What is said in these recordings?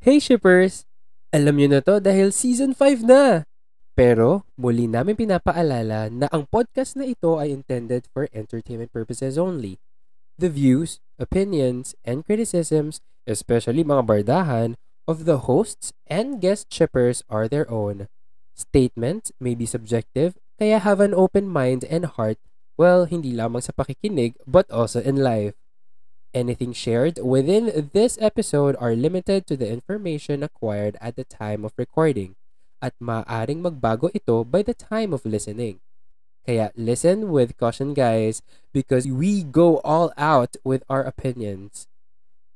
Hey shippers! Alam niyo na to dahil season 5 na! Pero muli namin pinapaalala na ang podcast na ito ay intended for entertainment purposes only. The views, opinions, and criticisms, especially mga bardahan, of the hosts and guest shippers are their own. Statements may be subjective, kaya have an open mind and heart, well, hindi lamang sa pakikinig, but also in life. Anything shared within this episode are limited to the information acquired at the time of recording at maaaring magbago ito by the time of listening. Kaya listen with caution guys because we go all out with our opinions.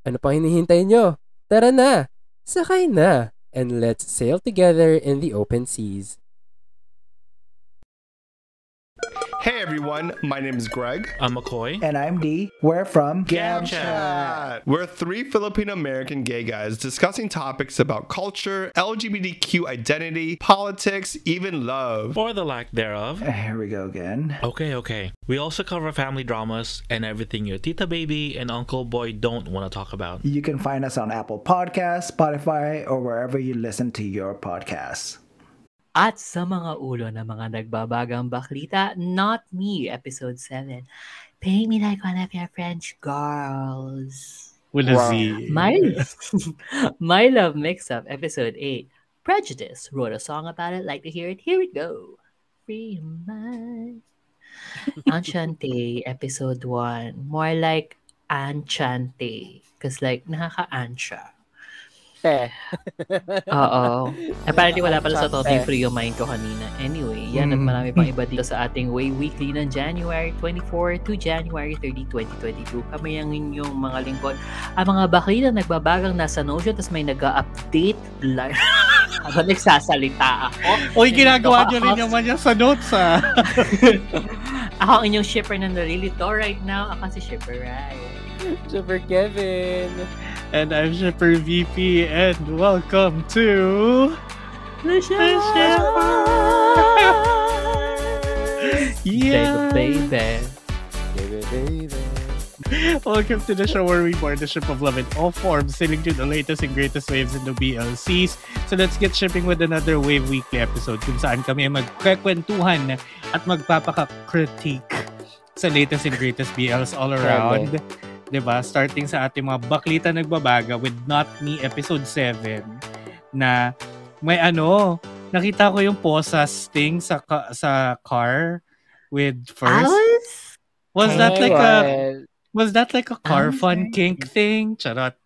Ano pa hinihintay nyo? Tara na! Sakay na! And let's sail together in the open seas. Hey everyone, my name is Greg. I'm McCoy. And I'm Dee. We're from Gam Chat. We're three Filipino American gay guys discussing topics about culture, LGBTQ identity, politics, even love. Or the lack thereof. Uh, here we go again. Okay, okay. We also cover family dramas and everything your tita baby and uncle boy don't want to talk about. You can find us on Apple Podcasts, Spotify, or wherever you listen to your podcasts. At sa mga ulo ng mga nagbabagang baklita, Not Me, Episode 7. Pay me like one of your French girls. With a Wow. Z. My, My Love Mix-Up, Episode 8. Prejudice. Wrote a song about it. Like to hear it? Here we go. Free your mind. Enchante, Episode 1. More like Enchante. Because like, nakaka-an Te. Oo. Apparently, wala pala sa. Totally Free yung mind ko kanina. Anyway, yan at Mm. marami pang iba dito sa ating Way Weekly ng January 24 to January 30, 2022. Kami ang inyong mga lingkod. Ang mga bakli na nagbabagang nasa Notion tapos may nag-update live. Habang nagsasalita ako. Oy, ginagawa nyo rin naman yan sa notes, ah. Ako ang inyong shipper na nalilito right now. Ako si Shipper Rai. Super Kevin! And I'm Shipper VP, and welcome to... The Yeah! Baby, Baby, baby. Welcome to the show where we board the ship of love in all forms, sailing through the latest and greatest waves in the BLCs. So let's get shipping with another Wave Weekly episode kung saan kami magkakwentuhan at magpapaka-critique sa latest and greatest BLs all around. 'Di ba? Starting sa ating mga baklita nagbabaga with Not Me episode 7 na may ano, nakita ko yung posas thing sa ka- sa car with first. Alice? Was that like a Well, was that like a car I'm fun sorry. kink thing? Charot.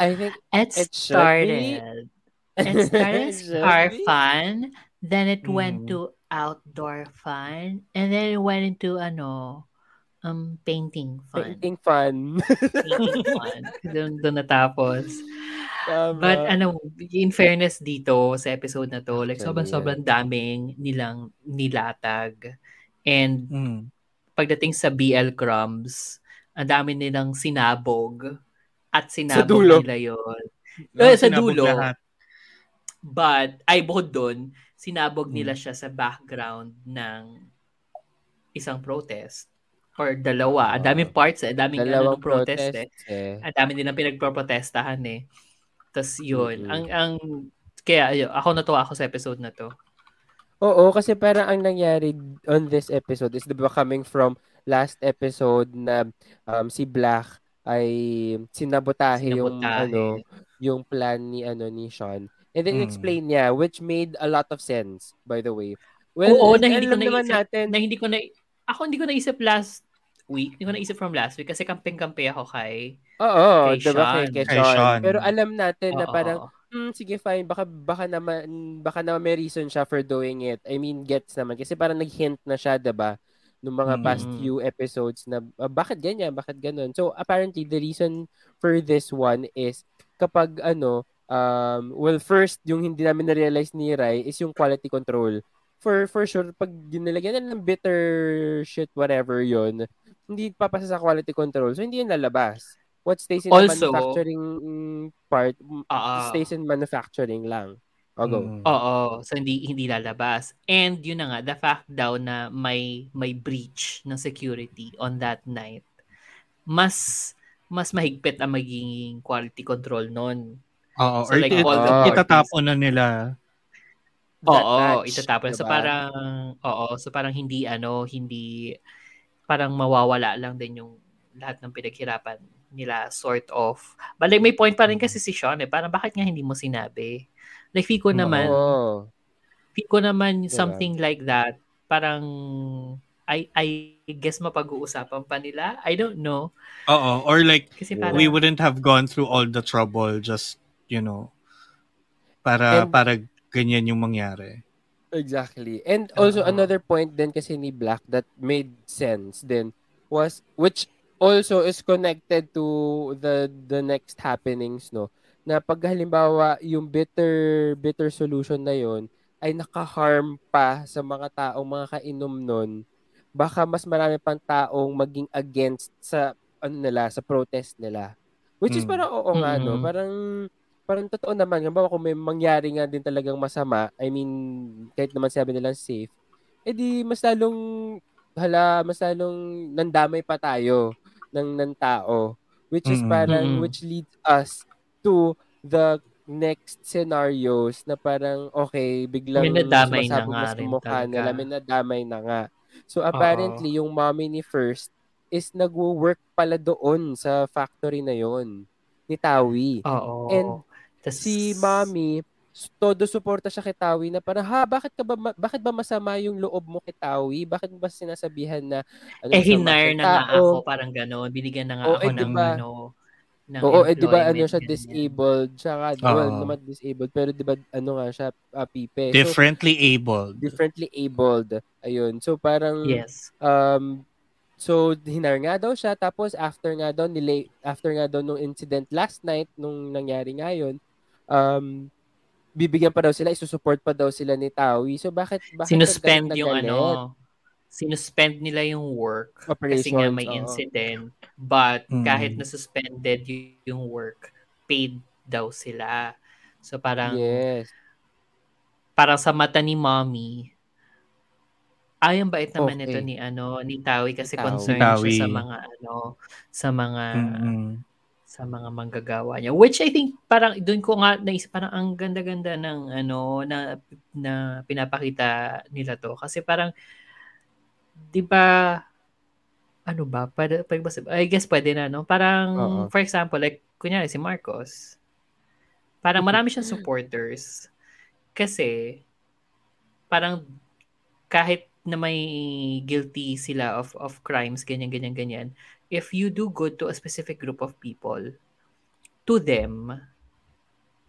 I think It, It started. It started as car be. fun, then it went Mm. to outdoor fun, and then it went into ano, um, painting fun. painting fun. Painting fun. Doon, doon natapos. Tama. But ano, in fairness dito sa episode na to, like sobrang-sobrang daming nilang nilatag. And Mm. pagdating sa BL Crumbs, ang dami nilang sinabog at Sa sinabog dulo. nila yon. Oh, Eh, sa sinabog dulo. lahat. But, ay bukod doon, sinabog nila Hmm. siya sa background ng isang protest. Or dalawa. Ang daming parts eh. Ang daming ano, ng protest, eh. protest eh. Ang dami nilang pinagproprotestahan eh. Tapos yun. Mm-mm. Ang, ang, kaya ayun, ako natuwa ako sa episode na to. Oo, kasi parang ang nangyari on this episode is diba coming from last episode na um, si Black ay sinabotahe, yung Sinabotahe. ano yung plan ni ano ni Sean. And then Mm. explain niya which made a lot of sense by the way. Well, Oo, na hindi ko naisip, natin. na hindi ko na, ako hindi ko naisip last week, hindi ko naisip from last week kasi kamping-kampi ako kay Oo, kay diba kay, Sean. kay Kay Sean. Sean. Pero alam natin na Oo. parang hmm, sige fine, baka baka naman baka naman may reason siya for doing it. I mean, gets naman kasi parang nag-hint na siya, 'di ba? Nung mga Mm. past few episodes na "Ah, bakit ganyan, bakit ganun. So apparently the reason for this one is kapag ano um well first yung hindi namin na-realize ni Rai is yung quality control. For for sure pag ginilagyan ng bitter shit whatever yon hindi papasa sa quality control. So hindi yun lalabas. What stays in the Also- manufacturing mm, part Ah. stays in manufacturing lang. Go. Mm. Oo, so hindi hindi lalabas. And yun na nga, the fact daw na may may breach ng security on that night. Mas mas mahigpit ang magiging quality control noon. Oo, So, or like, it- all the parties. itatapon na nila. That Oo, batch, itatapon. So diba? parang, oo, so parang hindi ano, hindi, parang mawawala lang din yung lahat ng pinaghirapan nila sort of. But like, may point pa rin kasi si Sean eh, parang bakit nga hindi mo sinabi? Like, feel ko naman, Oo. feel ko naman Diba? something like that, parang, I, I guess mapag-uusapan pa nila. I don't know. Oo, or like, Kasi parang, we wouldn't have gone through all the trouble just, you know, para And- para ganyan yung mangyari. Exactly. And also Oo. another point din kasi ni Black that made sense then was which also is connected to the the next happenings no na pag halimbawa yung bitter bitter solution na yon ay naka-harm pa sa mga taong mga kainom nun baka mas marami pang taong maging against sa ano nila sa protest nila which is Mm. parang oo nga no Mm. parang parang totoo naman halimbawa kung may mangyari nga din talagang masama I mean kahit naman sabi nilang safe edi mas lalong hala mas lalong nandamay pa tayo ng ng tao which is Mm. parang Mm. which leads us to the next scenarios na parang okay biglang May nadamay na nga rin mukha talaga. nila may nadamay na nga so apparently yung mommy ni First is nagwo-work pala doon sa factory na yon ni Tawi oo. And Tas- si mommy todo suporta siya kay Tawi na parang ha bakit ka ba ma- bakit ba masama yung loob mo kay Tawi bakit mo ba sinasabihan na ano eh, siyang na nga ako, parang gano'n. Binigyan na nga Oo, ako eh, ng, diba? ano, ng Oo, eh di ba ano siya ganyan. disabled siya nga well Oo. naman disabled pero di ba ano nga siya ah, pipe so Differently abled. differently abled ayun so parang Yes. Um, so, hinar nga daw siya. Tapos, after nga daw, nilay, after nga daw nung incident last night, nung nangyari nga yun, um, bibigyan pa daw sila, isusupport pa daw sila ni Tawi. So, bakit, bakit Sinuspend yung galit? ano, sinuspend nila yung work kasi nga may oo. incident. But Mm. kahit na suspended yung work, paid daw sila. So parang Yes. parang sa mata ni mommy, ay ang bait naman Okay. ito ni ano ni Tawi kasi Ni Tawi. concerned Tawi. siya sa mga ano sa mga Mm-mm. Sa mga manggagawa niya. Which I think parang doon ko nga naisip parang ang ganda-ganda ng ano na na pinapakita nila to. Kasi parang 'di ba ano ba pwede, pwede ba I guess pwede na no? Parang Oo. for example like kunyari si Marcos. Parang marami siyang supporters. Kasi parang kahit na may guilty sila of of crimes ganyan ganyan ganyan if you do good to a specific group of people to them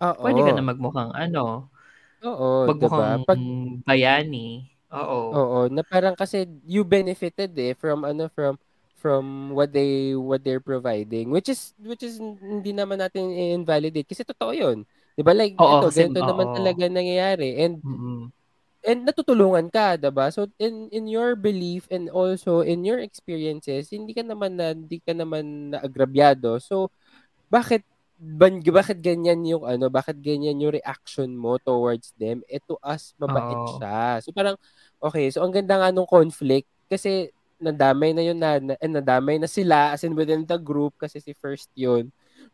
Oo. pwede ka na magmukhang ano Oo, magmukhang diba? Pag, bayani oo oo, na parang kasi you benefited eh from ano, from from what they what they're providing which is which is hindi naman natin i-invalidate kasi totoo 'yun. 'Di ba? Like Oo, ito, ganito naman oo. talaga nangyayari and Mm-mm. And natutulungan ka, 'di ba? So in in your belief and also in your experiences, hindi ka naman na hindi ka naman naagrabyado. So bakit ban, bakit ganyan yung ano, bakit ganyan yung reaction mo towards them? Eh to us mabait Oo. siya. So parang okay, so ang ganda nga nung conflict kasi nadamay na yun na, na eh, nadamay na sila as in within the group kasi si first yun,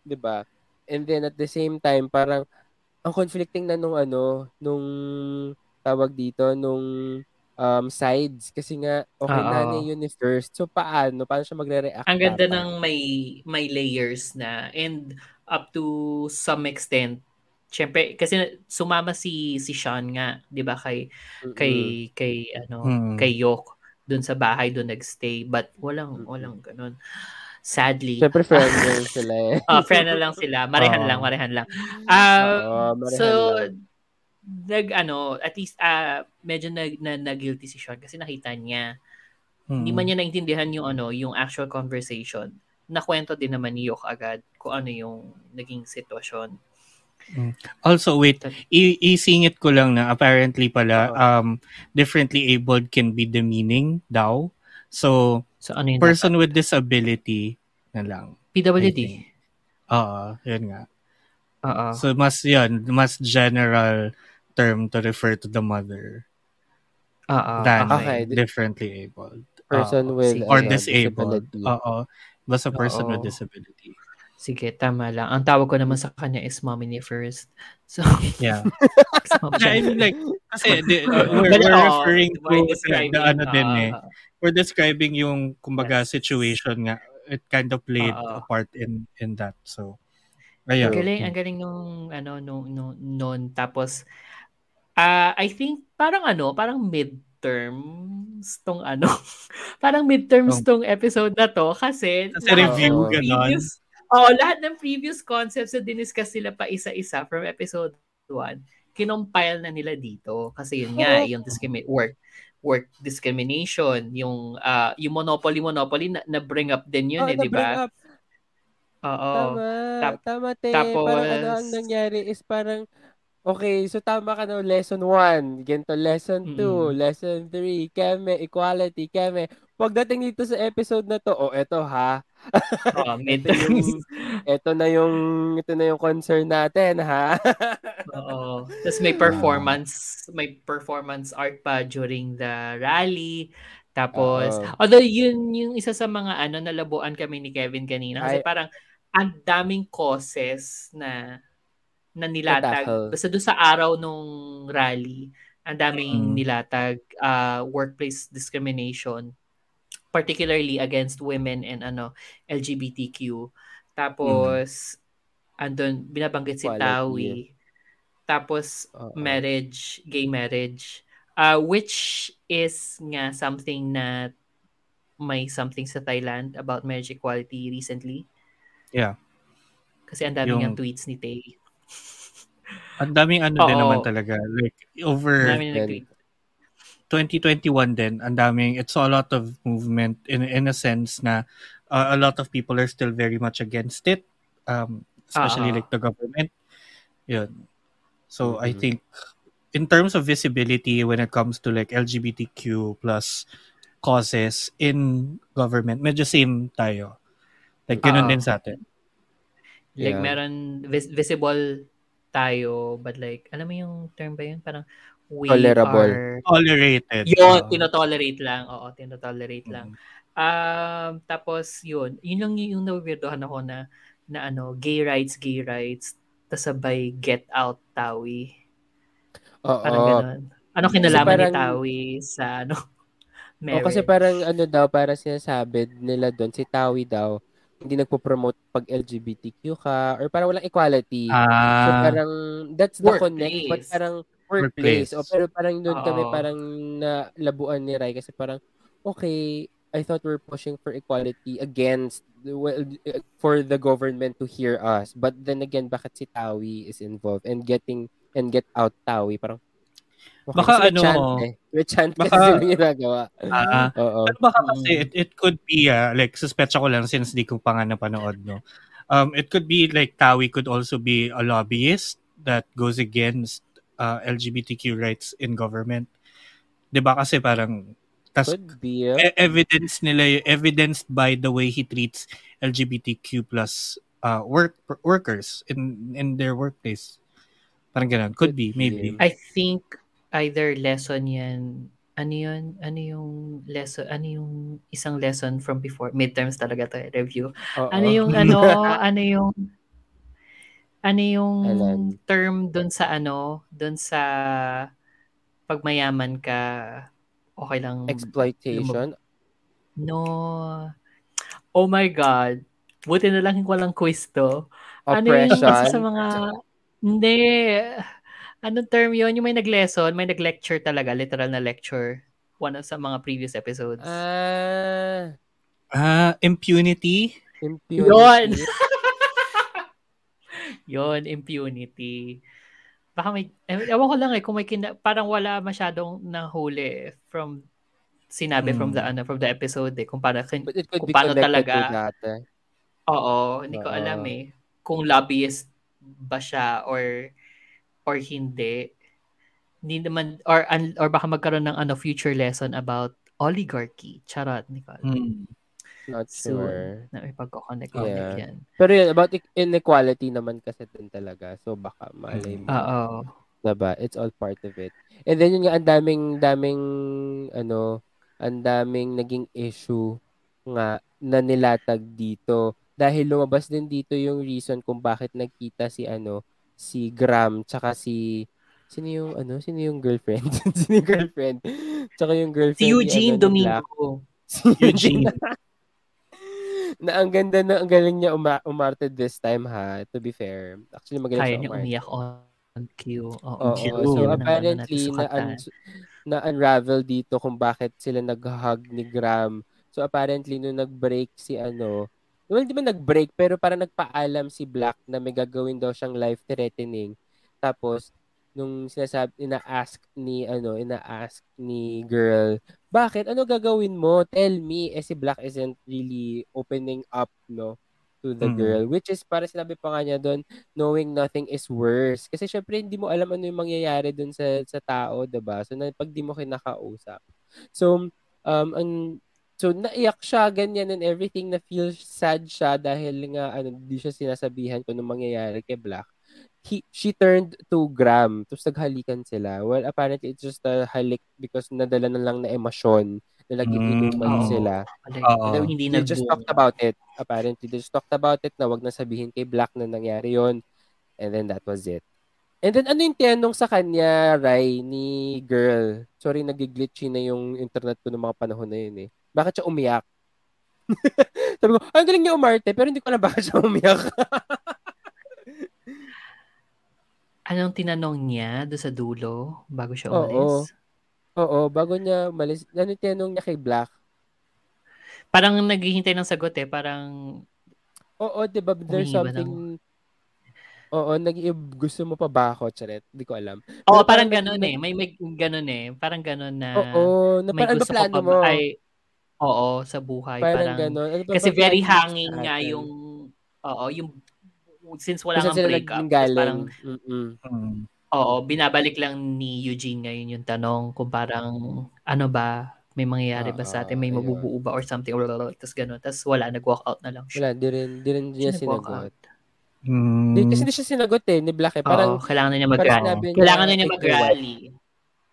'di ba? And then at the same time parang ang conflicting na nung ano, nung tawag dito nung um, sides kasi nga okay Oo. nanay yun ni first. So paano? Paano siya magre-react? ang ganda dapat? ng may may layers na and up to some extent Siyempre, kasi sumama si si Sean nga, 'di ba kay Mm-mm. kay kay ano, Mm. kay Yok doon sa bahay doon nagstay but walang Mm-mm. walang ganun. Sadly, Siyempre friend lang sila eh. ah friend na lang sila, marehan Oo. lang, marehan lang. Um, Oo, marehan so lang. Nag ano, at least ah medyo nag na, na guilty si Sean kasi nakita niya. Hindi Mm. man niya naintindihan yung ano, yung actual conversation. Nakwento din naman ni Yok agad kung ano yung naging sitwasyon. Also, wait, i- isingit ko lang na apparently pala, um, differently abled can be demeaning daw. So, So ano person with disability na lang. PWD? Oo, yun nga. Oo. So, mas yun, mas general term to refer to the mother Oo. than Okay. differently abled. Person Oo. with or ano, disabled. Oo. Basta person Oo. with disability. Sige, tama lang. Ang tawag ko naman sa kanya is Mommy ni First. So, Yeah. Yeah, I mean, like, kasi di, uh, we're, we're referring to the, describing, the ano din eh. We're describing yung, kumbaga, Yes. situation nga. It kind of played Oo. a part in in that. So, Ang ayun. galing, ang galing nung ano nung nung noon tapos ah I think parang ano, parang midterms tong ano. parang midterms tong episode na to kasi Kasi review, previous- Oo, lahat ng previous concepts na diniscuss nila pa isa-isa from episode 1, kinompile na nila dito kasi yun nga yung discriminate work work discrimination, yung ah yung monopoly monopoly na, na bring up din yun Oh, eh, di ba? Oo. Tama. Tap- tama, te. parang ano ang tapos- nangyari is parang, okay, so tama ka no, lesson 1, ganito, lesson 2, Mm-mm. lesson 3, keme, equality, keme. Pagdating dito sa episode na to, oh, eto ha, Oo, ito yung, ito na yung, ito na yung concern natin, ha? Oo. Tapos may performance, may performance art pa during the rally. Tapos, Oo. although yun yung isa sa mga ano nalabuan kami ni Kevin kanina kasi Ay. parang ang daming causes na na nilatag. Natackle. Basta doon sa araw nung rally, ang daming Mm. nilatag uh, workplace discrimination particularly against women and ano LGBTQ. Tapos andun binabanggit si Equality. Tawi. Tapos Oo. marriage, gay marriage, uh, which is nga something na may something sa Thailand about marriage equality recently. Yeah. Kasi ang dami Yung- tweets ni Tay. Ang daming ano din Oo. naman talaga. Like, over Ang dami niyang tweet. 2021 din, ang daming, it's a lot of movement in in a sense na uh, a lot of people are still very much against it, um, especially Ah. like the government. Yun. So I Mhm. think in terms of visibility when it comes to like LGBTQ plus causes in government, medyo same tayo. Like, ganun Ah. din sa atin. Like Yeah. meron vis- visible tayo but like alam mo yung term ba yun parang we Tolerable. are Tolerated. yun Uh, tinotolerate lang oo tinotolerate lang um tapos yun yun lang yung nawirdohan ako na na ano gay rights gay rights tas sabay get out tawi Oo. parang ganun ano kinalaman parang- ni tawi sa ano O kasi marriage? parang ano daw, para sinasabi nila doon, si Tawi daw, hindi nagpo-promote pag LGBTQ ka, or parang walang equality. so Ah, parang, that's the connect, but Workplace. parang Workplace. workplace. O pero parang doon kami parang nalabuan ni Rai kasi parang, okay, I thought we're pushing for equality against, well, for the government to hear us. But then again, bakit si Tawi is involved and getting, and get out Tawi, parang, Baka ano, chant eh. May chant baka- kasi yung ginagawa. ah, Oo. Pero baka kasi it, it could be, ah, like, suspetsa ko lang since di ko pa nga napanood, no? Um, it could be like Tawi could also be a lobbyist that goes against uh, LGBTQ rights in government. 'Di ba kasi parang tas Could be. ah. e- evidence nila evidenced by the way he treats LGBTQ plus uh, work workers in in their workplace. Parang ganun. Could be, maybe. I think either lesson yan ano yun? Ano yung lesson? Ano yung isang lesson from before? Midterms talaga to, eh, review. Oo. Ano yung ano? ano yung ano yung term doon sa ano? Doon sa pag mayaman ka, okay lang. Exploitation. No. Oh my God. Buti na lang walang quiz to. Ano yung isa sa Oppression. mga... Hindi. Anong term yon Yung may nag-lesson, may nag-lecture talaga, literal na lecture. One of sa mga previous episodes. Ah, Ah, impunity. impunity. Yun. yon impunity. Baka may, eh, ewan ko lang eh, kung may kina, parang wala masyadong nahuli from, sinabi from Hmm. the, ano, from the episode eh, kung paano, kung paano talaga. Oo, hindi ko alam eh. Kung lobbyist ba siya or or hindi. Hindi naman or or baka magkaroon ng ano future lesson about oligarchy. Charot, alam. Hmm. Not Soon sure. na may pagkoconnect Yeah. yan. Pero yun, about inequality naman kasi din talaga. So baka malay mo. Oo. Diba? It's all part of it. And then yun nga, ang daming, daming, ano, ang daming naging issue nga na nilatag dito dahil lumabas din dito yung reason kung bakit nagkita si ano si Graham tsaka si sino yung ano sino yung girlfriend sino yung girlfriend tsaka yung girlfriend Si Eugene ni, ano, ni Black. Domingo. si Eugene na ang ganda na ang galing niya uma- umarte this time ha to be fair actually magaling Kaya siya niya umarte umiyak on cue. Oo, Oo, cue. so ano apparently natin na sukatan. na unravel dito kung bakit sila nag-hug ni Graham. So apparently nung nag-break si ano, well, di ba nag-break pero parang nagpaalam si Black na may gagawin daw siyang life threatening. Tapos nung sinasabi ina-ask ni ano, ina-ask ni girl, bakit ano gagawin mo? Tell me. Eh si Black isn't really opening up, no? to the Mm. girl which is para sinabi pa nga niya doon knowing nothing is worse kasi syempre hindi mo alam ano yung mangyayari doon sa sa tao 'di ba so na, pag di mo kinakausap so um ang so naiyak siya ganyan and everything na feel sad siya dahil nga ano di siya sinasabihan kung ano mangyayari kay Black he, she turned to Graham tapos naghalikan sila well apparently it's just a halik because nadala na lang na emosyon na nag-iinuman Oo. sila Like, Oo. And then hindi they just talked about it. Apparently, they just talked about it na wag na sabihin kay Black na nangyari yon And then that was it. And then ano yung tinanong sa kanya, Rai, ni girl? Sorry, nag-glitchy na yung internet ko ng mga panahon na yun eh. Bakit siya umiyak? Sabi ko, "Ah, ang galing niya umarte, pero hindi ko alam bakit siya umiyak. Anong tinanong niya do sa dulo bago siya Oo. umalis? Oo, bago niya umalis, ano tinanong niya kay Black? Parang naghihintay ng sagot eh. Parang, Oo, di ba, there's something... Oo, nag gusto mo pa ba ako, Charet? Hindi ko alam. oo, parang parang ganun nag- eh. May, may ganun eh. Parang ganun na Oo, na may parang ano gusto ko plano pa mo? Ay, oo, sa buhay. Parang, Parang, gano'n. Ano ba kasi ba very hanging nga yung, oo, yung, since wala kang breakup. Parang, Mm-mm. Mm. oo, binabalik lang ni Eugene ngayon yung tanong kung parang, ano ba, may mangyayari ba sa atin? May Oo, mabubuo ba or something? Tapos gano'n. Tapos wala, nag-walk out na lang siya. Wala, di rin, di rin niya sinagot. out. Mm. Di, kasi hindi siya sinagot eh, ni Black eh. Parang, Oo, kailangan na niya mag-rally. Kailangan na niya "Take your mag-rally.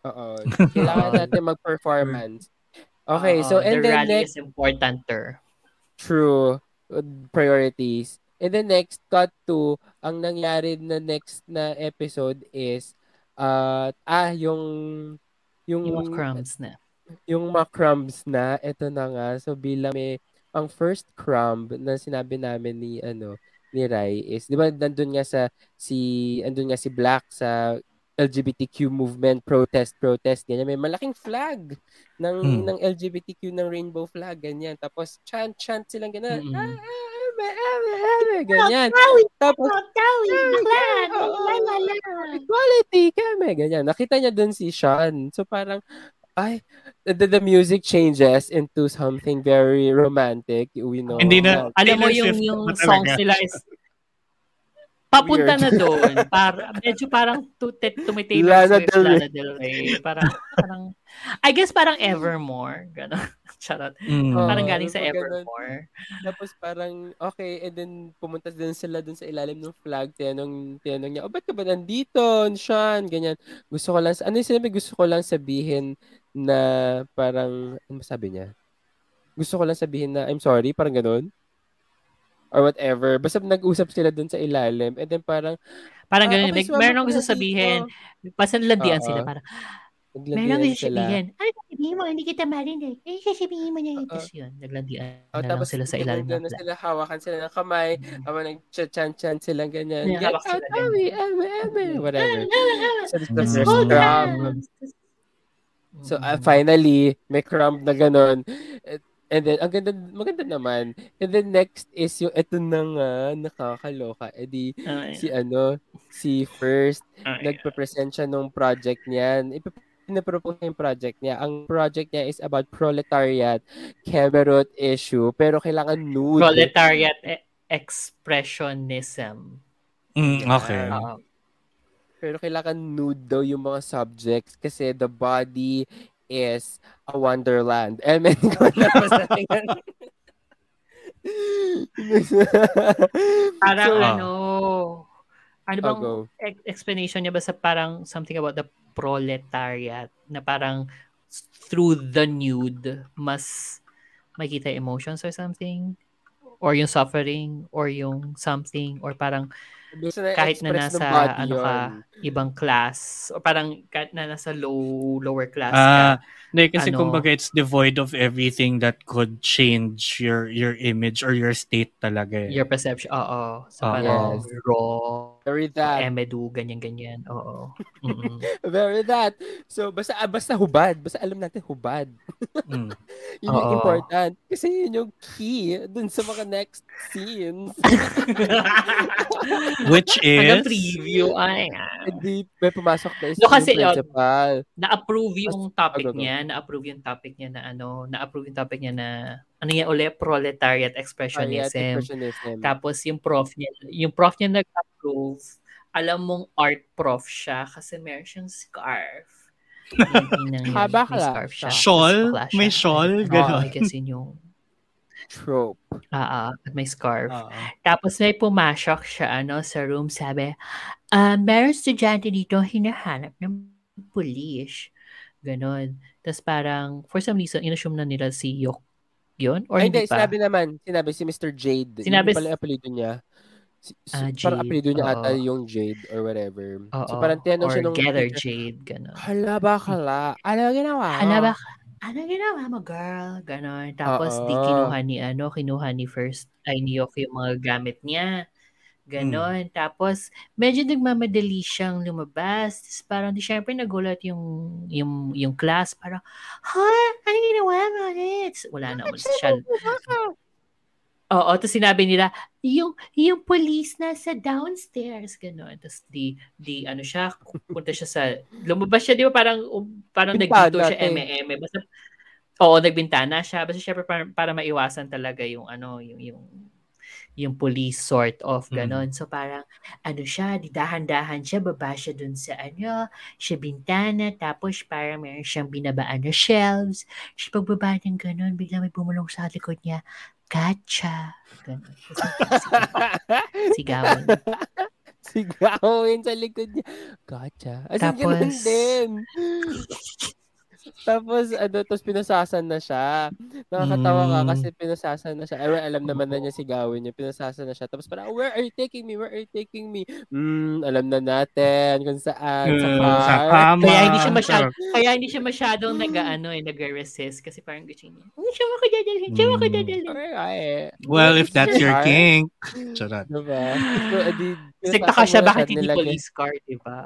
oo, kailangan natin mag-performance. Okay, Oo, so, and the then rally next, is importanter. true, uh, priorities. And then next, cut to, ang nangyari na next na episode is, uh, ah, yung, yung, Yung crumbs na. yung mga crumbs na, eto na nga. So bilang may ang first crumb na sinabi namin ni ano ni Rai is 'di ba nandun nga sa si andun nga si Black sa LGBTQ movement protest protest ganyan. May malaking flag ng Hmm. ng LGBTQ ng rainbow flag ganyan. Tapos chant chant silang ganyan Mm-mm. ah, ame, ame, ame, ganyan. Tapos equality kami ganyan. Nakita niya dun si Sean. So parang ay the, the music changes into something very romantic we know. Hindi na- Alam mo yung yung songs nila is papunta Weird. na doon. Para medyo parang to tumitay Lana Swift, Del Rey. Lana Del Rey. Parang parang I guess parang Evermore, gano'n. Charot. Mm. Parang galing sa parang ganun. Evermore. Tapos parang, okay, and then pumunta din sila dun sa ilalim ng flag. Tinanong, tinanong niya, oh, ba't ka ba nandito, Sean? Ganyan. Gusto ko lang, ano yung sinabi? Gusto ko lang sabihin na parang, ano sabi niya? Gusto ko lang sabihin na, I'm sorry, parang ganun. Or whatever. Basta nag-usap sila dun sa ilalim. And then parang, Parang Ah, gano'n. okay, May, sumama meron gusto na sabihin. Pasanlandian Oo. sila. Parang, naglandian meron gusto sila. sabihin. Ano sabihin mo? Hindi kita marinig. Eh, sasabihin mo na yun. Oo. Tapos yun, naglandian Oh, na tapos sila sa ilalim ganun flag. sila, hawakan sila ng kamay, Mm. habang nag-chan-chan sila ganyan. Yeah, Get out, Abby, Abby, Abby, whatever. So, this is the Tapos, first hold crumb. hands. So, uh, Mm. finally, may crumb na ganun. And- And then, ang ganda, maganda naman. And then next is yung, eto na nga, nakakaloka. E di, Ay, si ano, si First, ay. nagpe-present siya nung project niyan. Ipap- Pinapropose niya yung project niya. Ang project niya is about proletariat, Kemerut issue, pero kailangan nude. Proletariat e- expressionism. Mm, okay. Oo. Pero kailangan nude daw yung mga subjects kasi the body is a wonderland. Eh, men ko na masalingan. Parang So, ano, ano bang ex- explanation niya ba sa parang something about the proletariat na parang through the nude mas makita emotions or something? or yung suffering or yung something or parang kahit na nasa ano ka yun. ibang class or parang kahit na nasa low lower class Ah, ka hindi, kasi Ano? kumbaga it's devoid of everything that could change your your image or your state talaga. eh. your perception oo so parang Yes. raw Very that. emedu ganyan ganyan oo. Very that. So, basta, ah, basta hubad. Basta alam natin hubad. Mm. Yun yung important. Kasi yun yung key dun sa mga next scenes. Which Hanggang is preview ay ah. Hindi, may pumasok na No, kasi, yung principal. na-approve yung topic ano? Niya, na-approve yung topic niya na ano, na-approve yung topic niya na ano yan uli, proletariat expressionism. Expressionism. Tapos yung prof niya, yung prof niya nag-approve, alam mong art prof siya kasi meron siyang scarf. Haba may ka scarf siya. Shawl? May shawl? Ganon. I guess yun yung, Trope. ah, ah, at may scarf. Oo. Tapos may pumasok siya ano sa room, sabi, ah, meron estudyante dito hinahanap ng police. Ganon. Tapos parang, for some reason, inassume na nila si Yok yun? Or Ay, hindi, pa? sinabi naman, sinabi si Mr. Jade. Sinabi Yun pala apelido niya. Si, si, Ah, parang Jade, apelido niya ata yung Jade or whatever. Oo. So parang tinanong siya nung Gather Jade, ganon. Hala ba kala? Ano ginawa? Ano ba? Ano ginawa mo, girl? Ganon. Tapos, di Oo. kinuha ni, ano, kinuha ni first, ay ni Yok yung mga gamit niya. Ganon. Tapos, medyo nagmamadali siyang lumabas. Tapos, parang, di syempre, nagulat yung, yung, yung class. Parang, ha? Ano ginawa mo? It's, wala na. Umalis siya. Oo, tapos sinabi nila, yung, yung police nasa downstairs, gano'n. Tapos di, di, ano siya, punta siya sa, lumabas siya, di ba, parang, um, parang nagdito siya, eme-eme. Basta, oo, nagbintana siya. Basta syempre, para, para maiwasan talaga yung, ano, yung, yung, yung police sort of, gano'n. So, parang, ano siya, di dahan-dahan siya, baba siya dun sa, ano, siya bintana, tapos parang meron siyang binabaan na shelves. Siya pagbaba ng gano'n, bigla may bumulong sa likod niya, Gotcha. Ganun. Sigawan. Sigawin sa likod niya. Gotcha. As in, Tapos- din. Tapos, ano, tapos pinasasan na siya. Nakakatawa ka Mm. kasi pinasasan na siya. Ay, well, alam naman na niya sigawin niya. Pinasasan na siya. Tapos parang, where are you taking me? Where are you taking me? Hmm, alam na natin kung saan. Sa Mm, car. sa kama. Kaya hindi siya masyadong, kaya hindi siya masyadong nag-ano eh, nag-resist kasi parang gusto niya. Hindi siya ako dadalhin, siya ako Mm. dadalhin. Eh. Well, if that's your kink. Charot. Diba? So, edi, Nagtaka siya pinasasan mo na bakit hindi police car, di ba?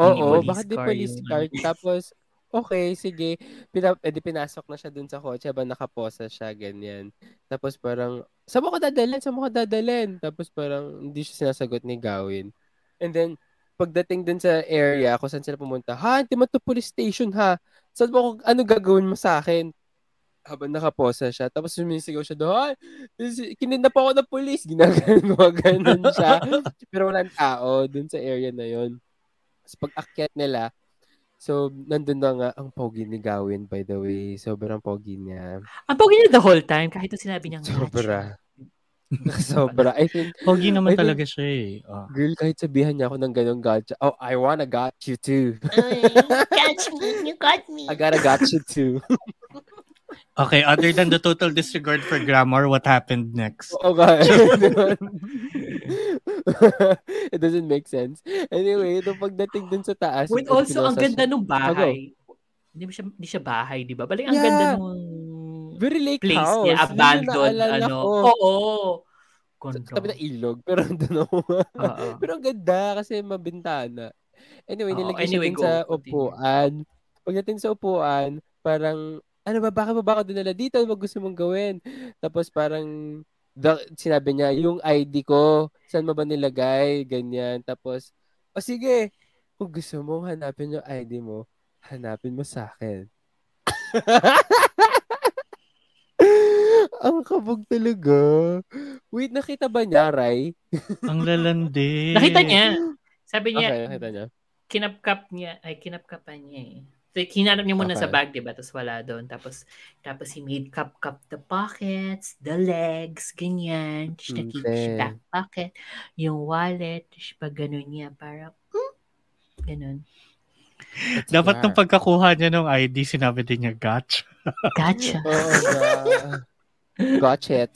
Oo, police bakit di police car? ano. Tapos, okay, sige. Pina, edi pinasok na siya dun sa kotse habang nakaposa siya, ganyan. Tapos parang, saan mo ko dadalhin? Saan mo ko dadalhin? Tapos parang, hindi siya sinasagot ni Gawin. And then, pagdating dun sa area kung saan sila pumunta, ha, hindi mo to police station ha. Saan mo ko, ano gagawin mo sa akin? Habang nakaposa siya. Tapos sumisigaw siya doon, kininap ako ng police. Ginagawa ganun siya. Pero walang tao dun sa area na yon. Tapos pag akyat nila, so nandun na nga ang pogi ni Gawin by the way. Sobrang pogi niya. Ang pogi niya the whole time, kahit na sinabi niyang Sobra. Sobra. I think, Pogi naman I think- talaga siya eh. Ah. girl, kahit sabihan niya ako ng ganong gotcha. Oh, I wanna got you too. Catch me, you got me. I gotta got you too. Okay, other than the total disregard for grammar, what happened next? Oo nga. It doesn't make sense. Anyway, ito pagdating dun sa taas. Wait, also, ang ganda siya. nung bahay. Hindi mo siya, hindi siya bahay, di ba? Balik, ang Yeah. ganda nung Very lake place house. niya, abandoned, ano. ko. Oo. Sa Ganda. tabi ng ilog. Pero ako. Oo. Pero ang ganda kasi mabintana. Anyway, nilagay anyway, siya go. sa upuan. Pagdating sa upuan, parang, ano ba, bakit ba baka dinala dito? Ano ba gusto mong gawin? Tapos parang, da- sinabi niya, yung ID ko, saan mo ba nilagay? Ganyan. Tapos, o sige, kung gusto mo hanapin yung ID mo, hanapin mo sa akin. Ang kabog talaga. Wait, nakita ba niya, Ray? Ang lalandi. Nakita niya. Sabi niya, Okay, nakita niya. kinapkap niya, ay kinapkapan niya eh. So, hinanap niya muna Okay. sa bag, di ba? Tapos wala doon. Tapos, tapos he made cup-cup the pockets, the legs, ganyan. Siya Okay. back pocket, yung wallet. Tapos pag ganun niya, parang, hmm? Ganun. Dapat nung pagkakuha niya ng ID, sinabi din niya, gotcha. Gotcha. Oo nga. Gotcha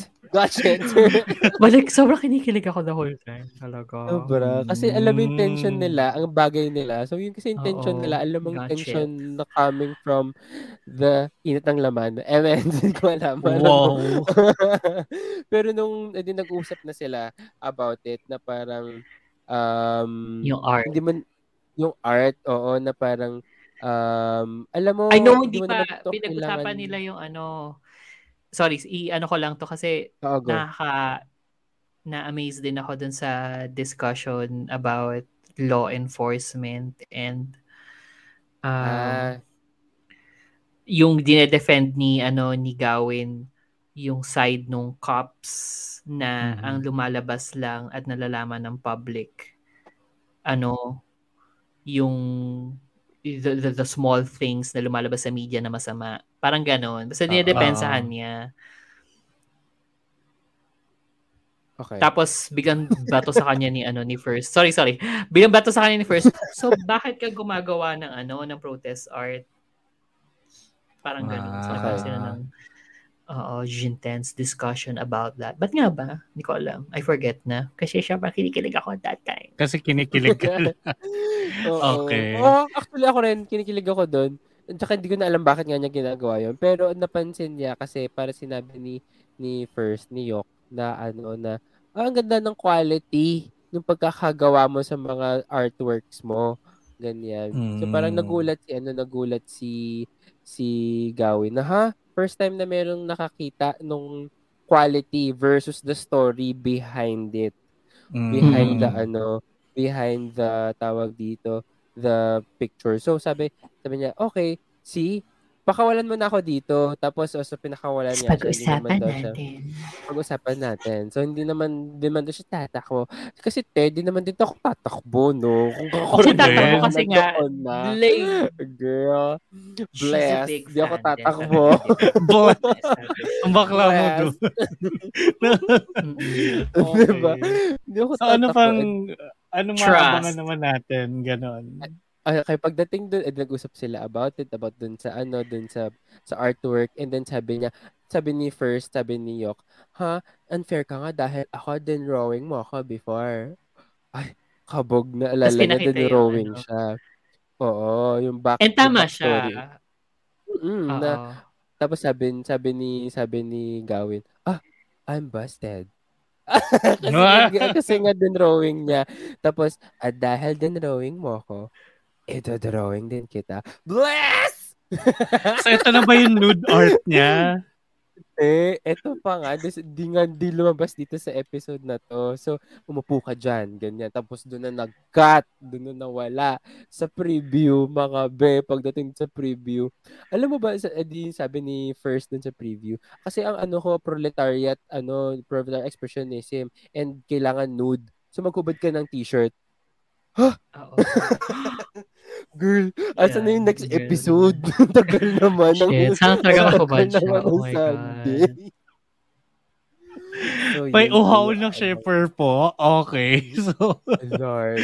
it. Balik, sobrang kinikilig ako the whole time. Talaga. Sobra. Kasi alam mo yung tension Mm. nila, ang bagay nila. So yung kasi yung tension Oo, nila, alam mo yung gotcha. tension na coming from the init ng laman. Eh, man, hindi ko alam. Alam mo. Wow. Pero nung edi, nag-usap na sila about it, na parang, um, Yung art. hindi man, yung art, oo, na parang, um, alam mo, I know, hindi mo pa, naman to pinag-usapan kailangan- nila yung ano, sorry, i-ano ko lang to kasi go. nakaka, na-amaze din ako dun sa discussion about law enforcement and um, ah, yung dinedefend ni ano ni Gawin yung side nung cops na Mhm. ang lumalabas lang at nalalaman ng public ano yung the, the, the small things na lumalabas sa media na masama parang ganon basta dinedepensahan niya okay. tapos biglang bato sa kanya ni ano ni First sorry sorry biglang bato sa kanya ni First so bakit ka gumagawa ng ano ng protest art parang ganon so Ah. nagkaroon sila ng Oo, intense discussion about that. Ba't nga ba? Hindi ko alam. I forget na. Kasi siya pa kinikilig ako at that time. Kasi kinikilig ka. Okay. Oo, actually ako rin, kinikilig ako doon. At saka hindi ko na alam bakit nga niya ginagawa yun. Pero napansin niya kasi para sinabi ni ni First, ni Yok, na ano na, ah, ang ganda ng quality ng pagkakagawa mo sa mga artworks mo. Ganyan. So parang Mm. nagulat si ano, nagulat si si Gawin na ha, first time na merong nakakita nung quality versus the story behind it Mm. behind the ano, behind the tawag dito, the picture. So sabi, sabi niya, okay, see, pakawalan mo na ako dito. Tapos also pinakawalan niya. Hindi Pag-usapan daw siya, natin. pag-usapan natin. So hindi naman, hindi naman daw siya tatakbo. Kasi te, di naman dito ako tatakbo, no? Kung ako tatakbo kasi nga, na. Lame. Girl, bless. big Di ako din. tatakbo. Ang bakla mo doon. Mm-mm. Diba? Di ako So ano tatakbo. pang, ano maabangan naman natin, ganon. ay, kaya pagdating doon, eh, nag-usap sila about it, about dun sa ano, dun sa sa artwork, and then sabi niya, sabi ni First, sabi ni Yok, ha, unfair ka nga dahil ako din drawing mo ako before. Ay, kabog na alala pinakita din yung drawing ano. siya. Oo, yung back And tama siya. Mm, na, tapos sabi, sabi ni sabi ni Gawin, ah, I'm busted. kasi, nga, kasi nga din drawing niya. Tapos, ah, dahil din drawing mo ako, ito drawing din kita. Bless! So ito na ba yung nude art niya? Eh, eto pa nga, di nga di lumabas dito sa episode na to. So, umupo ka dyan, ganyan. Tapos doon na nag-cut, doon na nawala. Sa preview, mga be, pagdating sa preview. Alam mo ba, sa, eh, di sabi ni First dun sa preview, kasi ang ano ko, proletariat, ano, proletariat expressionism, and kailangan nude. So, maghubad ka ng t-shirt. Oo. Girl, asa na yung next girl. episode? Tagal naman. ng- Shit, sana talaga tagal makubad siya. naman ng Oh my Sunday. God. So, May yun, uhaw na shaper po. Okay. So, Lord.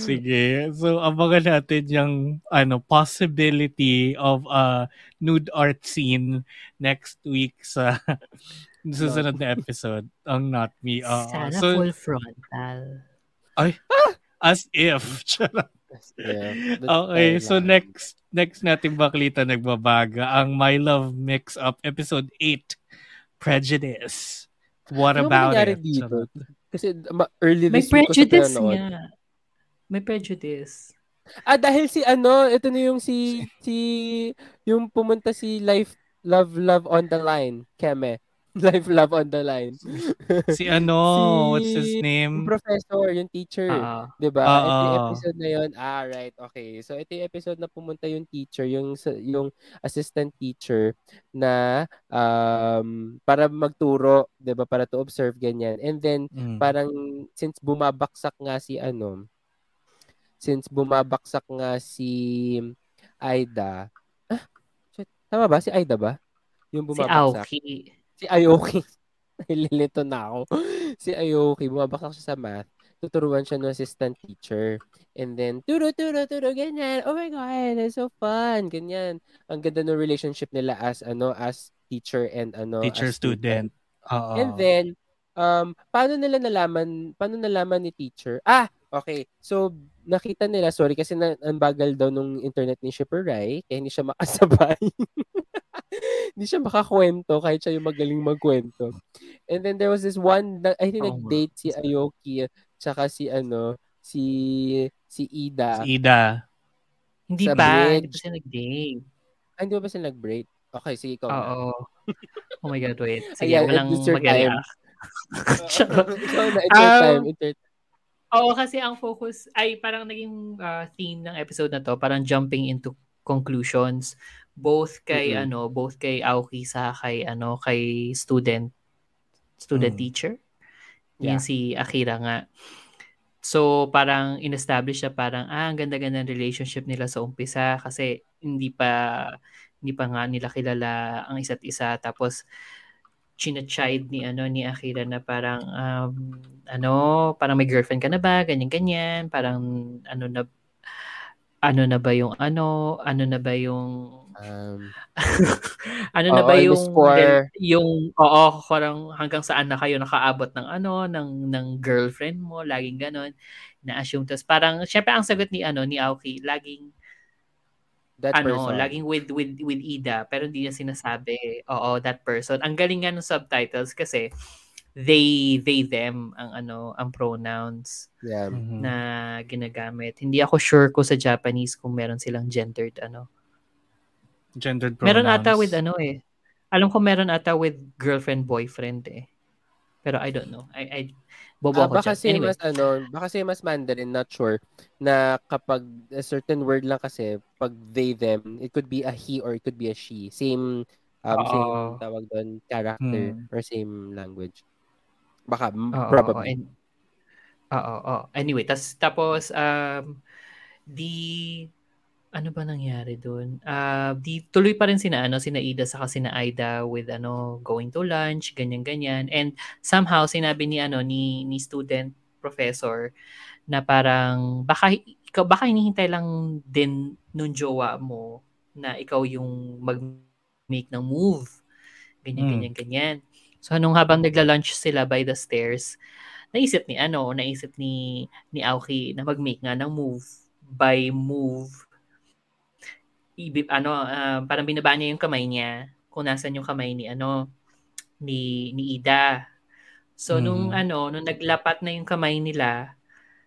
sige. So, abangan natin yung ano, possibility of a nude art scene next week sa susunod na episode. Ang Not Me. Oo. Sana so, full frontal. As if. Yeah, that's okay, so lang. next next nating baklita nagbabaga ang My Love Mix Up episode 8 Prejudice. What Ano about it? dito? Kasi early May this week ko sa prejudice pinanood. nga. May prejudice. Ah, dahil si ano, ito na yung si, si, yung pumunta si Life, Love, Love on the Line, Keme. Life, Love on the Line. Si ano, Si- what's his name? professor, yung teacher. Oo. 'Di ba? Ito yung ah. episode na 'yon. Ah, right. Okay. So ito yung episode na pumunta yung teacher, yung yung assistant teacher na um para magturo, 'di ba? Para to observe ganyan. And then Mm. parang since bumabaksak nga si ano, since bumabaksak nga si Aida. Ah, shit. Tama ba? Si Aida ba? Yung Si bumabaksak. Aoki. Si Ayoki. Nililito na ako. si Ayoki, bumabaksak siya sa math. Tuturuan siya ng assistant teacher. And then, turo, turo, turo, ganyan. Oh my God, it's so fun. Ganyan. Ang ganda ng relationship nila as, ano, as teacher and, ano, Teacher as student. Oo. And then, um, paano nila nalaman, paano nalaman ni teacher? Ah, okay. So, nakita nila, sorry, kasi na, ang bagal daw nung internet ni Shipper Rai, kaya hindi siya makasabay. hindi siya makakwento kahit siya yung magaling magkwento. And then there was this one, na, I think Oh, nag-date si Ayoki, tsaka si ano, si si Ida. Si Ida. Hindi Sa. Hindi bridge. pa siya nag-date. Ah, hindi ba ba sila nag-break? Okay, sige, ikaw. Oo. Oh my God, wait. Sige, Ayan, walang it's your na, it's your Um, time. Oo, kasi ang focus ay parang naging ah, theme ng episode na to, parang jumping into conclusions both kay Mm-mm. ano, both kay Aoki sa kay ano, kay student student Mm. teacher. Yeah. Yung si Akira nga. So, parang in-establish siya parang, ah, ang ganda-ganda ng relationship nila sa umpisa kasi hindi pa hindi pa nga nila kilala ang isa't isa. Tapos, chinachide ni ano ni Akira na parang um, ano parang may girlfriend ka na ba? Ganyan ganyan. Parang ano na ano na ba yung ano? Ano na ba yung um, ano na Oo, ba yung for- yung oo parang hanggang saan na kayo nakaabot ng ano ng ng girlfriend mo? Laging ganon. Na assume tas parang syempre ang sagot ni ano ni Aoki laging that ano, person. laging with with with Ida pero hindi niya sinasabi. Oo, that person. Ang galing nga ng subtitles kasi they they them ang ano ang pronouns Yeah. Mhm. na ginagamit. Hindi ako sure ko sa Japanese kung meron silang gendered ano. Gendered pronouns. Meron ata with ano eh. Alam ko meron ata with girlfriend boyfriend eh. Pero I don't know. I I bobo Ah, ako baka dyan. kasi Anyway, mas ano, baka kasi mas Mandarin, not sure, na kapag a certain word lang kasi, pag they, them, it could be a he or it could be a she. Same, um, Oo. same tawag doon, character Hmm. or same language. Baka, Oo, probably. oo, oo. Anyway, tas, tapos, um, di, ano ba nangyari doon? Ah, di, tuloy pa rin sina, ano, sina Ida sa sina Aida with, ano, going to lunch, ganyan-ganyan. And somehow, sinabi ni, ano, ni, ni student professor na parang, baka, ikaw, baka hinihintay lang din nung jowa mo na ikaw yung mag-make ng move. Ganyan, Mm. ganyan, ganyan. So, nung habang nagla-lunch sila by the stairs, naisip ni ano, naisip ni ni Aoki na mag-make nga ng move by move. Ibi, ano, ah, parang binaba niya yung kamay niya kung nasan yung kamay ni ano ni ni Ida. So nung Mhm. ano, nung naglapat na yung kamay nila,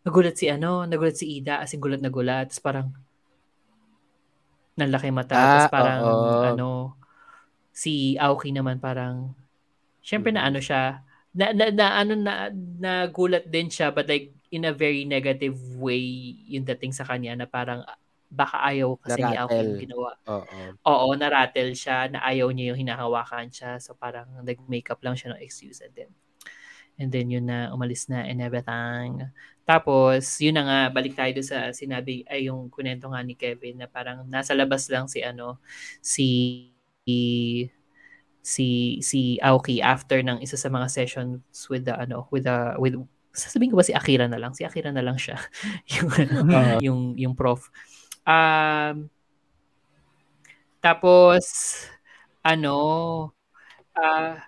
nagulat si ano, nagulat si Ida as in gulat na gulat. Tapos parang nalaki mata. Ah, Tapos parang oo. ano, si Aoki naman parang syempre na ano siya, na, na, na ano na nagulat din siya but like in a very negative way yung dating sa kanya na parang baka ayaw kasi ni Aoki yung ginawa. Oo. Oo, narattle siya, na ayaw niya yung hinahawakan siya. So parang nag-makeup lang siya ng excuse and then and then yun na umalis na and everything. Tapos, yun na nga, balik tayo doon sa sinabi, ay yung kunento nga ni Kevin na parang nasa labas lang si ano, si si si Aoki after ng isa sa mga sessions with the ano with the with sasabihin ko ba si Akira na lang si Akira na lang siya yung Oo. yung yung prof um tapos ano ah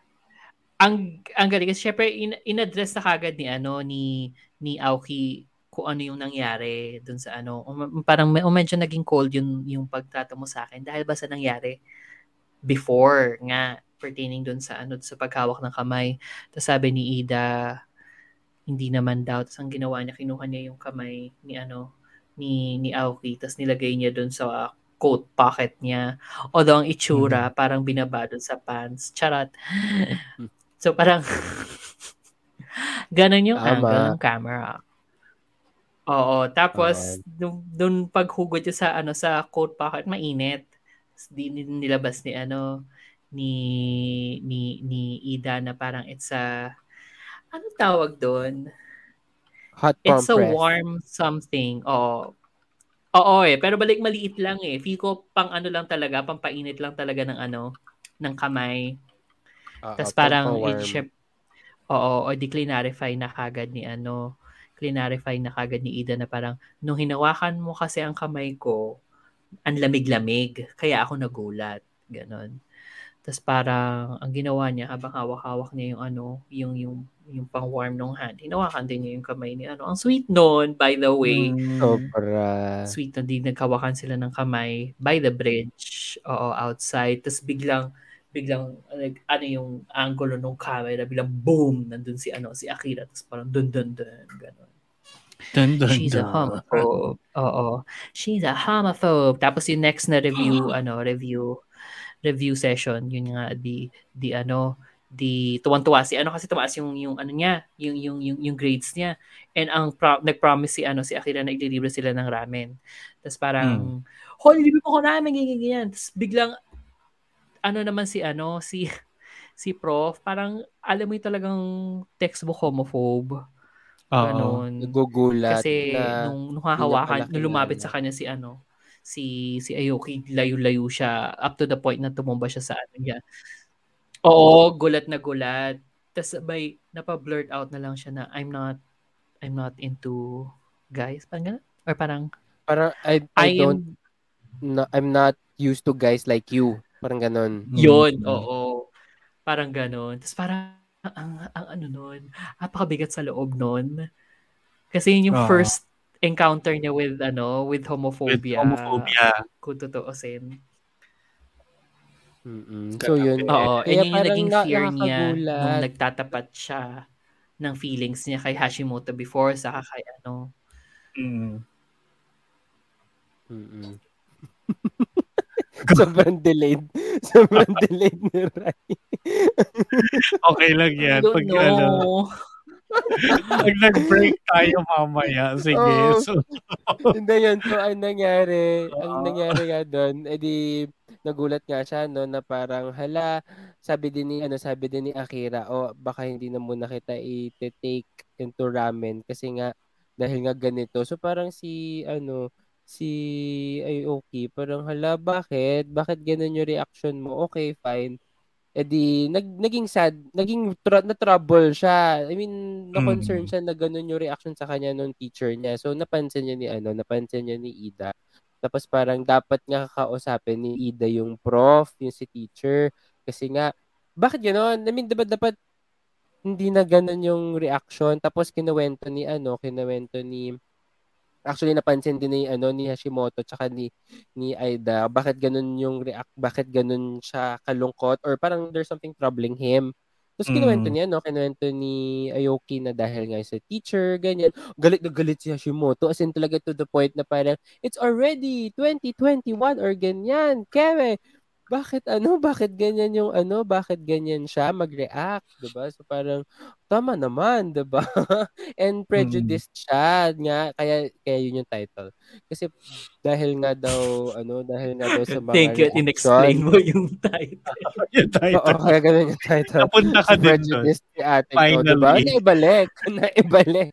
ang ang galing kasi syempre in, in-address na kagad ni ano ni ni Aoki kung ano yung nangyari dun sa ano um, parang me- um, medyo naging cold yung yung pagtrato mo sa akin dahil ba sa nangyari before nga pertaining dun sa ano sa paghawak ng kamay. Tapos sabi ni Ida, hindi naman daw. Tapos ang ginawa niya, kinuha niya yung kamay ni ano ni ni Aoki, tapos nilagay niya dun sa coat pocket niya. Although ang itsura, parang binaba dun sa pants. Charot. so parang ganon yung Tama. angle ng camera. Oo, tapos nung, nung paghugot niya sa ano sa coat pocket, mainit. Di nilabas ni ano ni ni ni Ida na parang it's a ano tawag doon? Hot It's a compress. warm something. Oo. Oo eh, pero balik maliit lang eh. Feel ko pang ano lang talaga, pampainit lang talaga ng ano, ng kamay. Oo, Tapos parang, syem- oo, o di clarify na kagad ni ano, clarify na kagad ni Ida na parang, nung hinawakan mo kasi ang kamay ko, ang lamig-lamig, kaya ako nagulat. Ganon. Tapos parang ang ginawa niya habang hawak-hawak niya yung ano, yung yung yung pang-warm ng hand. Hinawakan din niya yung kamay ni ano. Ang sweet noon, by the way. Mm. Sobra. Sweet na din nagkawakan sila ng kamay by the bridge. Oo, outside. Tapos biglang biglang like, ano yung angulo ng camera, biglang boom, nandun si ano, si Akira. Tapos parang dun dun dun, ganun. Dun, dun, She's a dun. homophobe. Oo. She's a homophobe. Tapos yung next na review, ano, review, review session, yun nga, di, di ano, di tuwan-tuwa si ano kasi tumaas yung yung ano niya, yung yung yung, yung grades niya. And ang pro- nag-promise si ano si Akira na iglilibre sila ng ramen. Tapos parang holy libre mo ko ramen ganyan ganyan. Tapos biglang ano naman si ano si si prof parang alam mo yung talagang textbook homophobe. Ganon. Nagugulat Kasi na nung, nung hahawakan, nung lumapit na, sa kanya si ano, si si Aoki, layo-layo siya up to the point na tumumba siya sa ano niya. Oo, gulat na gulat. Tapos by napa-blurt out na lang siya na I'm not I'm not into guys. Parang ganun? Or parang parang I, I, I, don't am no, I'm not used to guys like you. Parang ganon. yun. Mm. Oo. Parang ganun. Tapos parang ang, ang ano nun, napakabigat sa loob nun. Kasi yun yung Oo. first encounter niya with ano, with With homophobia. homophobia. Kung tutuusin. Mm-mm. So yun. Oo, Kaya yun yung naging na- fear niya nung nagtatapat siya ng feelings niya kay Hashimoto before saka kay ano. Mm. Mm-mm. Sobrang delayed. Sobrang delayed ni Rai. Okay lang I yan. don't Pag, ano, know. Pag nag-break tayo mamaya. Sige. Oo. So, Hindi yun. So, ang nangyari, ang nangyari nga doon, edi nagulat nga siya, no, na parang, hala, sabi din ni, ano, sabi din ni Akira, o, baka hindi na muna kita i-take into ramen kasi nga, dahil nga ganito. So, parang si, ano, si Aoki, parang, hala, bakit? Bakit ganun yung reaction mo? Okay, fine. Eh di, nag, naging sad, naging tra- na-trouble siya. I mean, na-concern Mm. siya na ganun yung reaction sa kanya nung teacher niya. So, napansin niya ni, ano, napansin niya ni Ida. Tapos parang dapat nga kakausapin ni Ida yung prof, yung si teacher. Kasi nga, bakit gano'n? I mean, diba dapat hindi na ganun yung reaction. Tapos kinuwento ni, ano, kinuwento ni, actually napansin din ni, ano, ni Hashimoto tsaka ni, ni Aida, bakit ganun yung react, bakit ganun siya kalungkot or parang there's something troubling him. Tapos Mm. kinuwento niya, no? Kinuwento ni Aoki na dahil nga sa teacher, ganyan. Galit na galit si Hashimoto. As in talaga to the point na parang, it's already 2021 or ganyan. Keme, bakit ano, bakit ganyan yung ano, bakit ganyan siya mag-react, 'di ba? So parang tama naman, 'di ba? And prejudiced siya nga kaya kaya yun yung title. Kasi dahil nga daw ano, dahil nga daw sa mga Thank you. In-explain mo yung title. yung title. Oo, kaya ganun yung title. Napunta ka Si din doon. si ate ko, diba? Finally. Naibalik.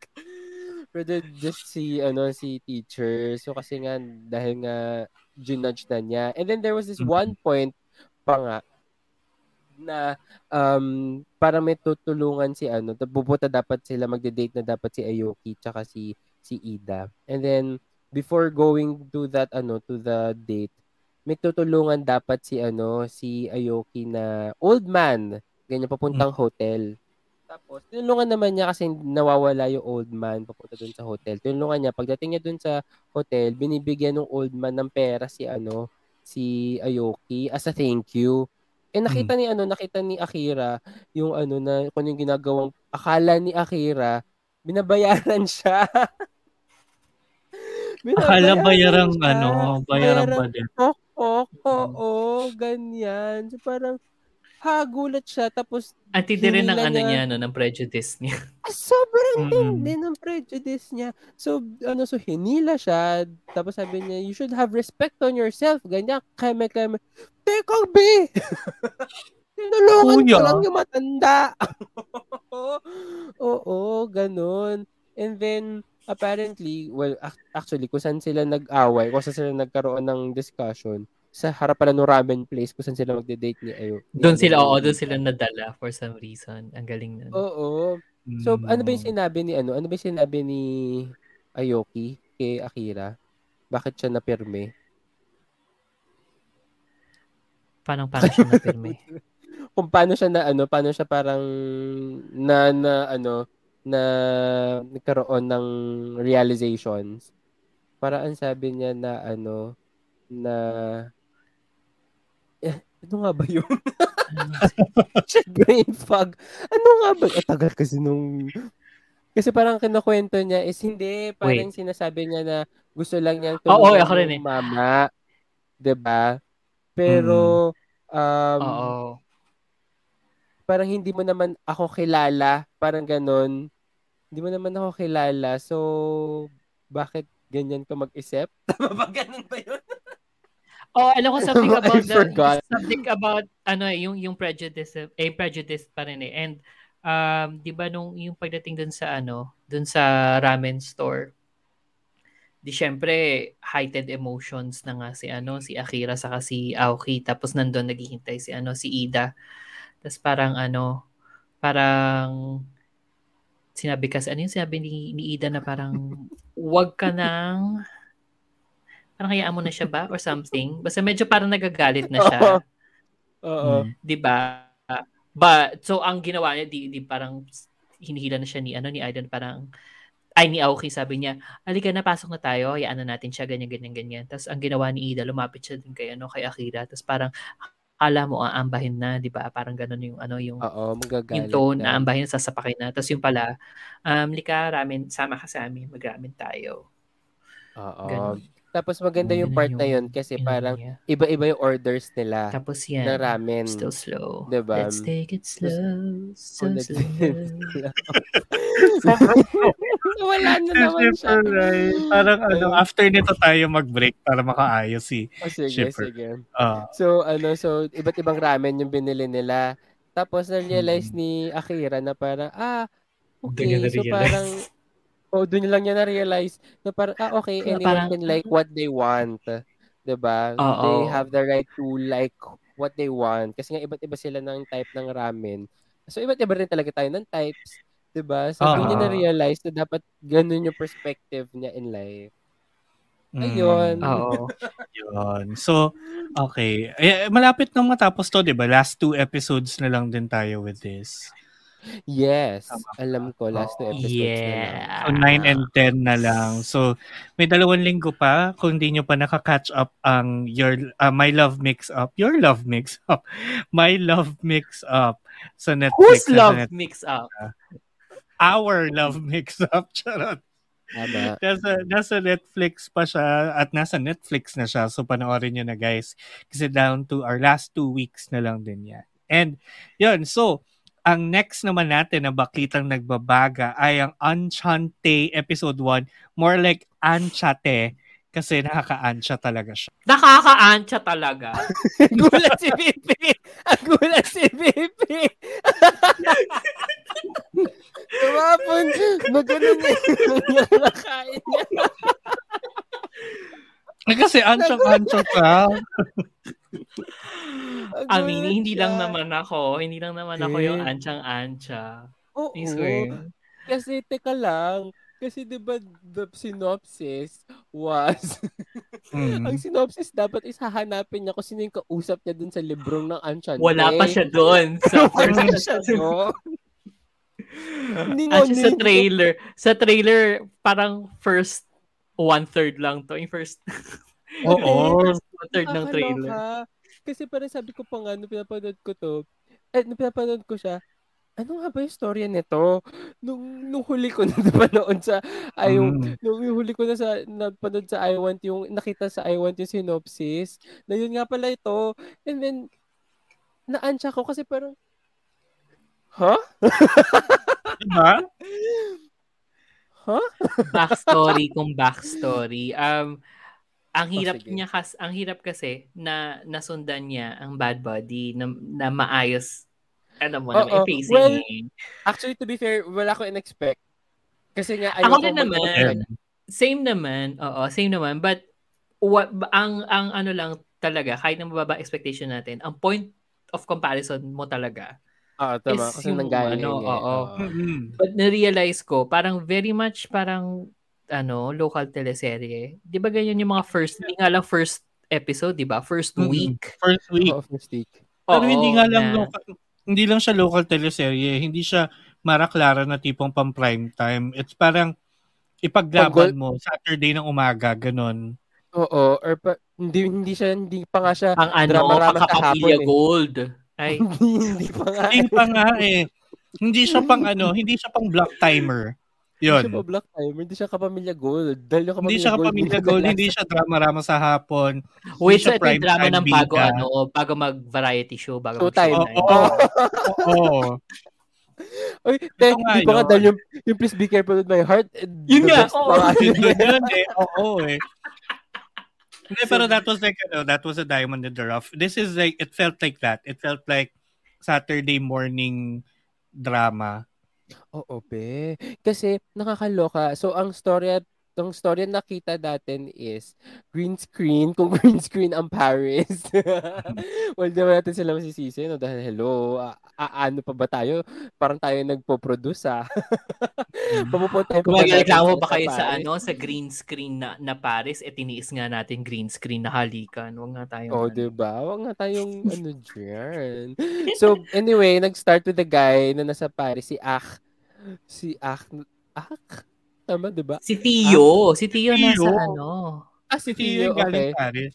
Naibalik. Prejudice si, ano, si teacher. So, kasi nga, dahil nga, ginudge na niya. And then, there was this Mhm. one point pa nga, na, um, parang may tutulungan si, ano, pupunta dapat sila, magde-date na dapat si Ayoki, tsaka si, si Ida. And then, before going to that, ano, to the date, may tutulungan dapat si, ano, si Ayoki na old man, ganyan, papuntang hotel. Tapos, tinulungan naman niya kasi nawawala yung old man papunta dun sa hotel. Tinulungan niya, pagdating niya dun sa hotel, binibigyan ng old man ng pera si ano, si Ayoki as a thank you. Eh nakita ni ano, nakita ni Akira yung ano na kung yung ginagawang akala ni Akira, binabayaran siya. Akala bayarang siya. ano, bayarang Bayarang badet. pokpok, oo, ganyan. So parang, ha, gulat siya. Tapos, At hindi rin ng Hinila ano niya. no, ng prejudice niya. Ah, Sobrang Mm. tindi ng prejudice niya. So, ano, so hinila siya. Tapos sabi niya, you should have respect on yourself. Ganyan, keme, keme. Teka, B! Tinulungan ko lang yung matanda. Oo, ganun. And then, apparently, well, ac- actually, kung saan sila nag-away, kung saan sila nagkaroon ng discussion, sa harapan ng ramen place kung saan sila magde-date ni Ayo. Doon sila, oo, doon sila nadala for some reason. Ang galing nun. Oo. So, ano ba yung Mm. sinabi ni ano? Ano ba yung sinabi ni Ayoki kay Akira? Bakit siya napirme? Paano, paano siya napirme? Kung paano siya na ano, paano siya parang na na ano na nagkaroon ng realizations. Para ang sabi niya na ano na eh, ano nga ba yun? Shit, brain fog. Ano nga ba? Ang tagal kasi nung... Kasi parang kinukwento niya is hindi, parang sinasabi niya na gusto lang niyang tulungan ako rin yung mama. ba? Pero, um, Oo. parang hindi mo naman ako kilala. Parang ganun. Hindi mo naman ako kilala. So, bakit ganyan ka mag-isip? Tama ba? Ganun ba yun? Oh, alam ko something about the, something about ano eh, yung yung prejudice eh prejudice pa rin eh. And um 'di ba nung yung pagdating dun sa ano, dun sa ramen store. Di syempre heightened emotions na nga si ano, si Akira saka si Aoki tapos nandoon naghihintay si ano, si Ida. Tapos parang ano, parang sinabi kasi ano yung sinabi ni, ni Ida na parang wag ka nang parang hayaan mo na siya ba or something. Basta medyo parang nagagalit na siya. Oo. Mm. 'di ba? But so ang ginawa niya di, di parang hinihila na siya ni ano ni Aidan parang ay ni Aoki sabi niya, "Halika na pasok na tayo, hayaan na natin siya ganyan ganyan ganyan." Tapos ang ginawa ni Ida, lumapit siya din kay ano kay Akira. Tapos parang akala mo aambahin na, 'di ba? Parang ganun yung ano yung Oo, magagalit yung tone na. na ambahin sasapakin na. Tapos yung pala, um, lika ramen, sama ka sa amin, mag-ramen tayo. Oo. Tapos maganda yung part na yun kasi parang niya. iba-iba yung orders nila Tapos na yan, ramen. still slow. Diba? Let's take it slow, so Oh, let's slow. Wala na naman siya. Right. Parang ano, after nito tayo mag-break para makaayos si Oh, sige, Shipper. sige. Ah. So, ano, so, iba't ibang ramen yung binili nila. Tapos, na-realize Mm. ni Akira na parang, ah, okay. So, parang, oh, doon lang niya na-realize na parang, ah, okay, anyone parang- can like what they want. 'Di ba? Oo. They have the right to like what they want. Kasi nga, iba't iba sila ng type ng ramen. So, iba't iba rin talaga tayo ng types. 'di ba? So, doon niya na-realize na dapat ganun yung perspective niya in life. Mm. Ayun. Oo. Yun. So, okay. Eh, malapit nang matapos to, di ba? Last two episodes na lang din tayo with this. Yes. Tama? Alam ko, last two episodes na lang. Yeah. So, 9 and 10 na lang. So, may dalawang linggo pa. Kung di nyo pa nakaka-catch up ang your uh, My Love Mix Up. Your Love Mix Up. My Love Mix Up sa Netflix. Whose na love net- mix up? Our Love Mix Up. Charot. Tama. Nasa, nasa Netflix pa siya at nasa Netflix na siya. So, panoorin nyo na guys. Kasi down to our last two weeks na lang din yan. And, yun. So, ang next naman natin na baklitang nagbabaga ay ang Enchante episode 1. More like Anchate kasi nakaka-ancha talaga siya. Nakaka-ancha talaga. Gulat si Pipi! Ang gulat si Pipi! Tumapon! Magano na yung nakain niya. Eh, Kasi anchang-ancha ka. Ang I mean, gulat hindi siya. lang naman ako. Hindi lang naman ako yung Eh. anchang-ancha. Oo. Kasi, teka lang. Kasi di ba the synopsis was Mm. ang synopsis dapat is hahanapin niya kung sino yung kausap niya dun sa librong ng Anchante. Wala pa siya doon. Sa Wala first siya doon. Hindi Actually, sa trailer, sa trailer, parang first one-third lang to. Yung first, Oo. first one-third ng trailer. Kasi parang sabi ko pa nga, nung pinapanood ko to, eh, nung pinapanood ko siya, ano nga ba yung storya nito? Nung, nung huli ko na napanood sa, ay, yung, Mm. nung yung huli ko na sa, napanood sa I Want, yung, nakita sa I Want yung synopsis, na yun nga pala ito. And then, na-ansya ko kasi parang, huh? Diba? Huh? backstory kung backstory. Um, ang Oh, hirap sige. niya kas ang hirap kasi na nasundan niya ang bad body na, na maayos ano mo, na Oo. may pacing. Well, Actually, to be fair, wala ko in-expect. Kasi nga, Ako ayoko din naman. same naman. Oo, same naman. But what, ang, ang ano lang talaga, kahit na mababa expectation natin, ang point of comparison mo talaga. Oo, tama. is Kasi yung nanggaling ano, eh. oo. Mm-mm. But na-realize ko, parang very much parang ano, local teleserye. Di ba ganyan yung mga first, hindi nga lang first episode, di ba? First week. First week. Oo, first week. Pero Oo, hindi nga lang na- local, hindi lang siya local teleserye. Hindi siya Mara Clara na tipong pang prime time. It's parang ipaglaban mo Saturday ng umaga, ganun. Oo, or pa, hindi hindi siya hindi pa nga siya Ang ano, drama-rama sa kakapamilya hapon eh. Gold. Ay, hindi, hindi pa nga. Hindi pa nga eh. Hindi siya pang ano, hindi siya pang block timer. Hindi siya Yun. pa Black Timer, hindi siya kapamilya gold. Dahil yung Hindi kapamilya siya gold, kapamilya gold, hindi siya drama-rama sa hapon. wait, Hindi so siya ito yung drama ng bago, bida. ano, bago mag-variety show, bago mag-showtime. Oo. Oo. Oy, te, di ba nga yun. dahil yung, yung Please Be Careful with My Heart, eh, Yun nga, oo. Yun yun. yun eh. Oo eh. Hindi, pero that was like, ano, that was a diamond in the rough. This is like, it felt like that. It felt like Saturday morning drama. Oo, be. Kasi nakakaloka. So, ang storya storya na nakita natin is green screen, kung green screen ang Paris. well, di ba natin sila masisisi, no? Dahil, hello, a- a- ano pa ba tayo? Parang tayo nagpo-produce, ah. Papupunta tayo Kung magreklamo ba kayo sa Paris. ano sa green screen na, na Paris, eh tiniis nga natin green screen na halikan. Huwag nga tayong Oh, ano. 'di ba? Wag nga tayong ano diyan. So, anyway, nag-start with the guy na nasa Paris, si Ak. Si Ak. Ak? Tama, 'di ba? Si Tio. si Tio nasa Tio. ano. Ah, si Theo, yung galing okay. Paris.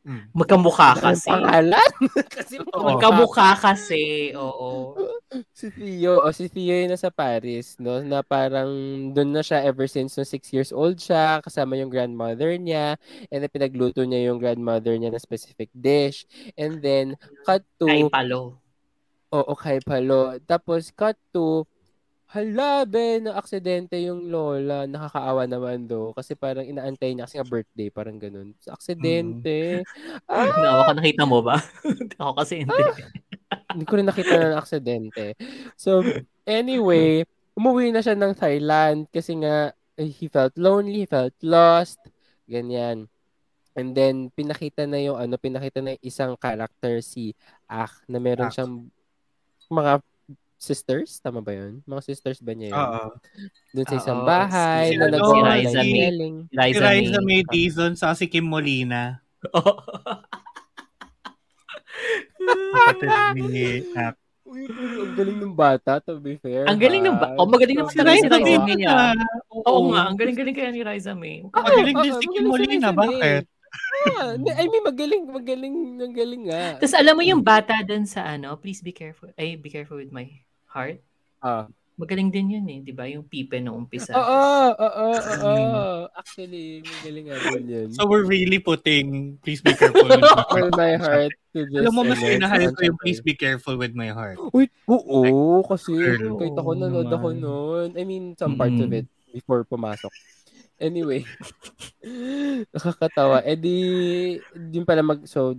Mm. Magkamukha Ang kasi. pangalan? Kasi Oo. Magkamukha kasi. Oo. si Theo, o si Theo yung nasa Paris, no? Na parang doon na siya ever since no six years old siya, kasama yung grandmother niya, and then pinagluto niya yung grandmother niya na specific dish. And then, cut to, Kay Palo. oo, kay Palo. Tapos, cut to, hala, be, na aksidente yung lola. Nakakaawa naman do. Kasi parang inaantay niya kasi nga birthday, parang ganun. So, aksidente. Ah, Nawa ka nakita mo ba? Ako kasi hindi. Hindi ko rin nakita na aksidente. So, anyway, umuwi na siya ng Thailand kasi nga eh, he felt lonely, he felt lost, ganyan. And then, pinakita na yung ano, pinakita na yung isang character si Ak na meron Ak. siyang mga sisters, tama ba yun? Mga sisters ba niya yun? Oo. Doon sa isang Oo, bahay si- na si nagawa Liza May. yelling. Si Liza May. May Dizon sa si Kim Molina. Kapatid ni Ak. Uy, ang galing ng bata, to be fair. Ang galing ng ba- ha? Oh, magaling naman si Liza May na. ah. Oo. Oo nga, ang galing-galing kaya ni Liza May. Magaling din Oo, si Kim si Molina. Bakit? Ah, hindi, I mean, magaling, magaling, magaling nga. Tapos alam mo yung bata dun sa ano, please be careful. Ay, be careful with my heart. Ah. Magaling din yun eh, di ba? Yung pipe noong umpisa. Oo, oo, oo. Actually, magaling nga din yun. So we're really putting please be careful with my heart. With my heart to this. Alam mo, mas minahal ko yung please be careful with my heart. Uy, oo, kasi Girl. kahit ako nanood ako noon. I mean, some parts of it before pumasok. Anyway, nakakatawa. Eh di, yun pala mag, so,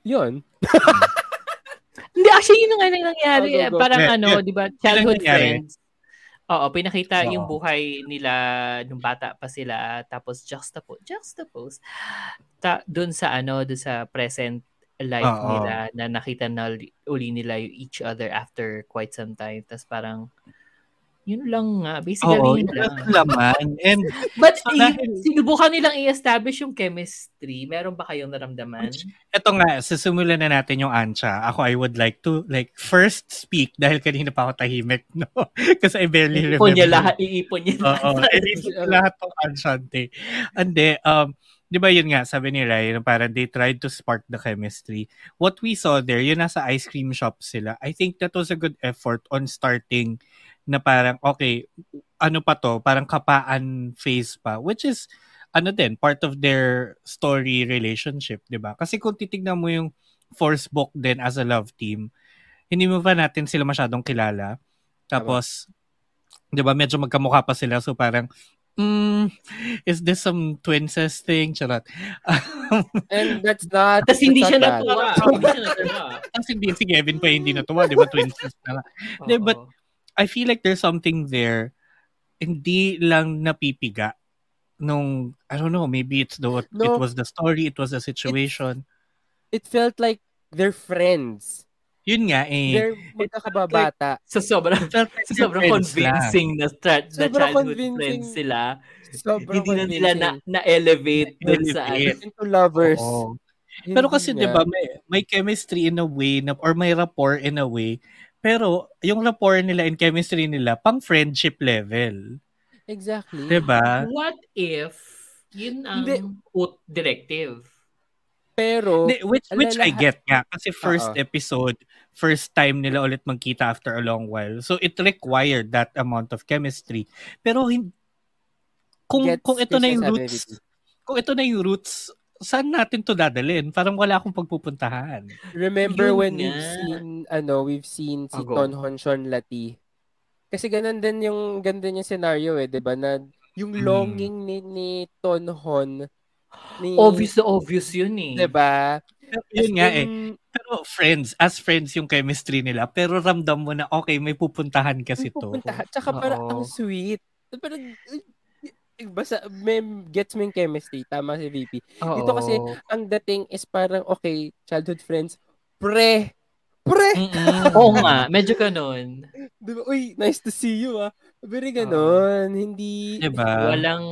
yun. Hindi, actually, yun nga nang nangyari. Go, go, go. Parang Yeah, ano, yeah. di ba, childhood friends. Oo, pinakita Oo. yung buhay nila nung bata pa sila, tapos juxtapose, juxtapose, ta, dun sa ano, dun sa present life Oo. nila, na nakita na uli- uli nila yung each other after quite some time. Tapos parang, yun lang nga, basically Oo, yun lang. ang laman. And But So, eh, dahil- sinubukan nilang i-establish yung chemistry. Meron ba kayong naramdaman? eto nga, sisimulan na natin yung Ancha. Ako, I would like to, like, first speak dahil kanina pa ako tahimik, no? Kasi I barely remember. Iipon niya lahat, iipon niya Oo, lahat. edit lahat ng Anchante. Ande, um, di ba yun nga, sabi ni yung parang they tried to spark the chemistry. What we saw there, yun nasa ice cream shop sila. I think that was a good effort on starting na parang, okay, ano pa to, parang kapaan phase pa, which is, ano din, part of their story relationship, di ba? Kasi kung titignan mo yung force book din as a love team, hindi mo pa natin sila masyadong kilala. Tapos, di ba, medyo magkamukha pa sila. So parang, mm, is this some twinses thing? Charot. And that's not, Tapos hindi that's siya natuwa. Kasi hindi, si Kevin pa hindi natuwa, di ba? Twinses na. Hindi, Oo. but I feel like there's something there, hindi lang napipiga nung, I don't know, maybe it's the, it No. was the story, it was the situation. It felt like they're friends. Yun nga eh. They're magkakababata. So, sobrang, Felt like so, they're sobrang friends convincing na, tra- na Sobrang childhood convincing. friends sila. Sobrang Hindi na nila na, na-elevate dun sa Na-elevate. Into lovers. Oo. Pero kasi. 'di ba may may chemistry in a way na or may rapport in a way. Pero yung rapport nila and chemistry nila pang friendship level, Exactly. 'di ba? What if yun ang ut directive? Pero, Hindi, Which which I get nga kasi first Oo. episode, first time nila ulit magkita after a long while. So it required that amount of chemistry. Pero hin- kung Gets kung ito na yung roots, kung ito na yung roots, saan natin to dadalhin? Parang wala akong pagpupuntahan. remember Yun when nga. we've seen, ano, we've seen si Ago. Ton Hon Shon Lati. Kasi ganun din yung, ganun din yung scenario eh, di ba? Na yung Hmm. longing ni, ni Ton Hon, ni, Obvious na obvious yun eh. di ba? Pero yun nga eh. Yung- Pero friends, as friends yung chemistry nila. Pero ramdam mo na, okay, may pupuntahan kasi May to. pupuntahan. Tsaka parang ang sweet. Parang, eh, basta, may, gets mo yung chemistry. Tama si VP. Oo. Dito kasi, ang dating is parang, okay, childhood friends, pre, pre. Oo nga, medyo ganun. di ba? Uy, nice to see you ah. Very ganon. Hindi, Diba? Walang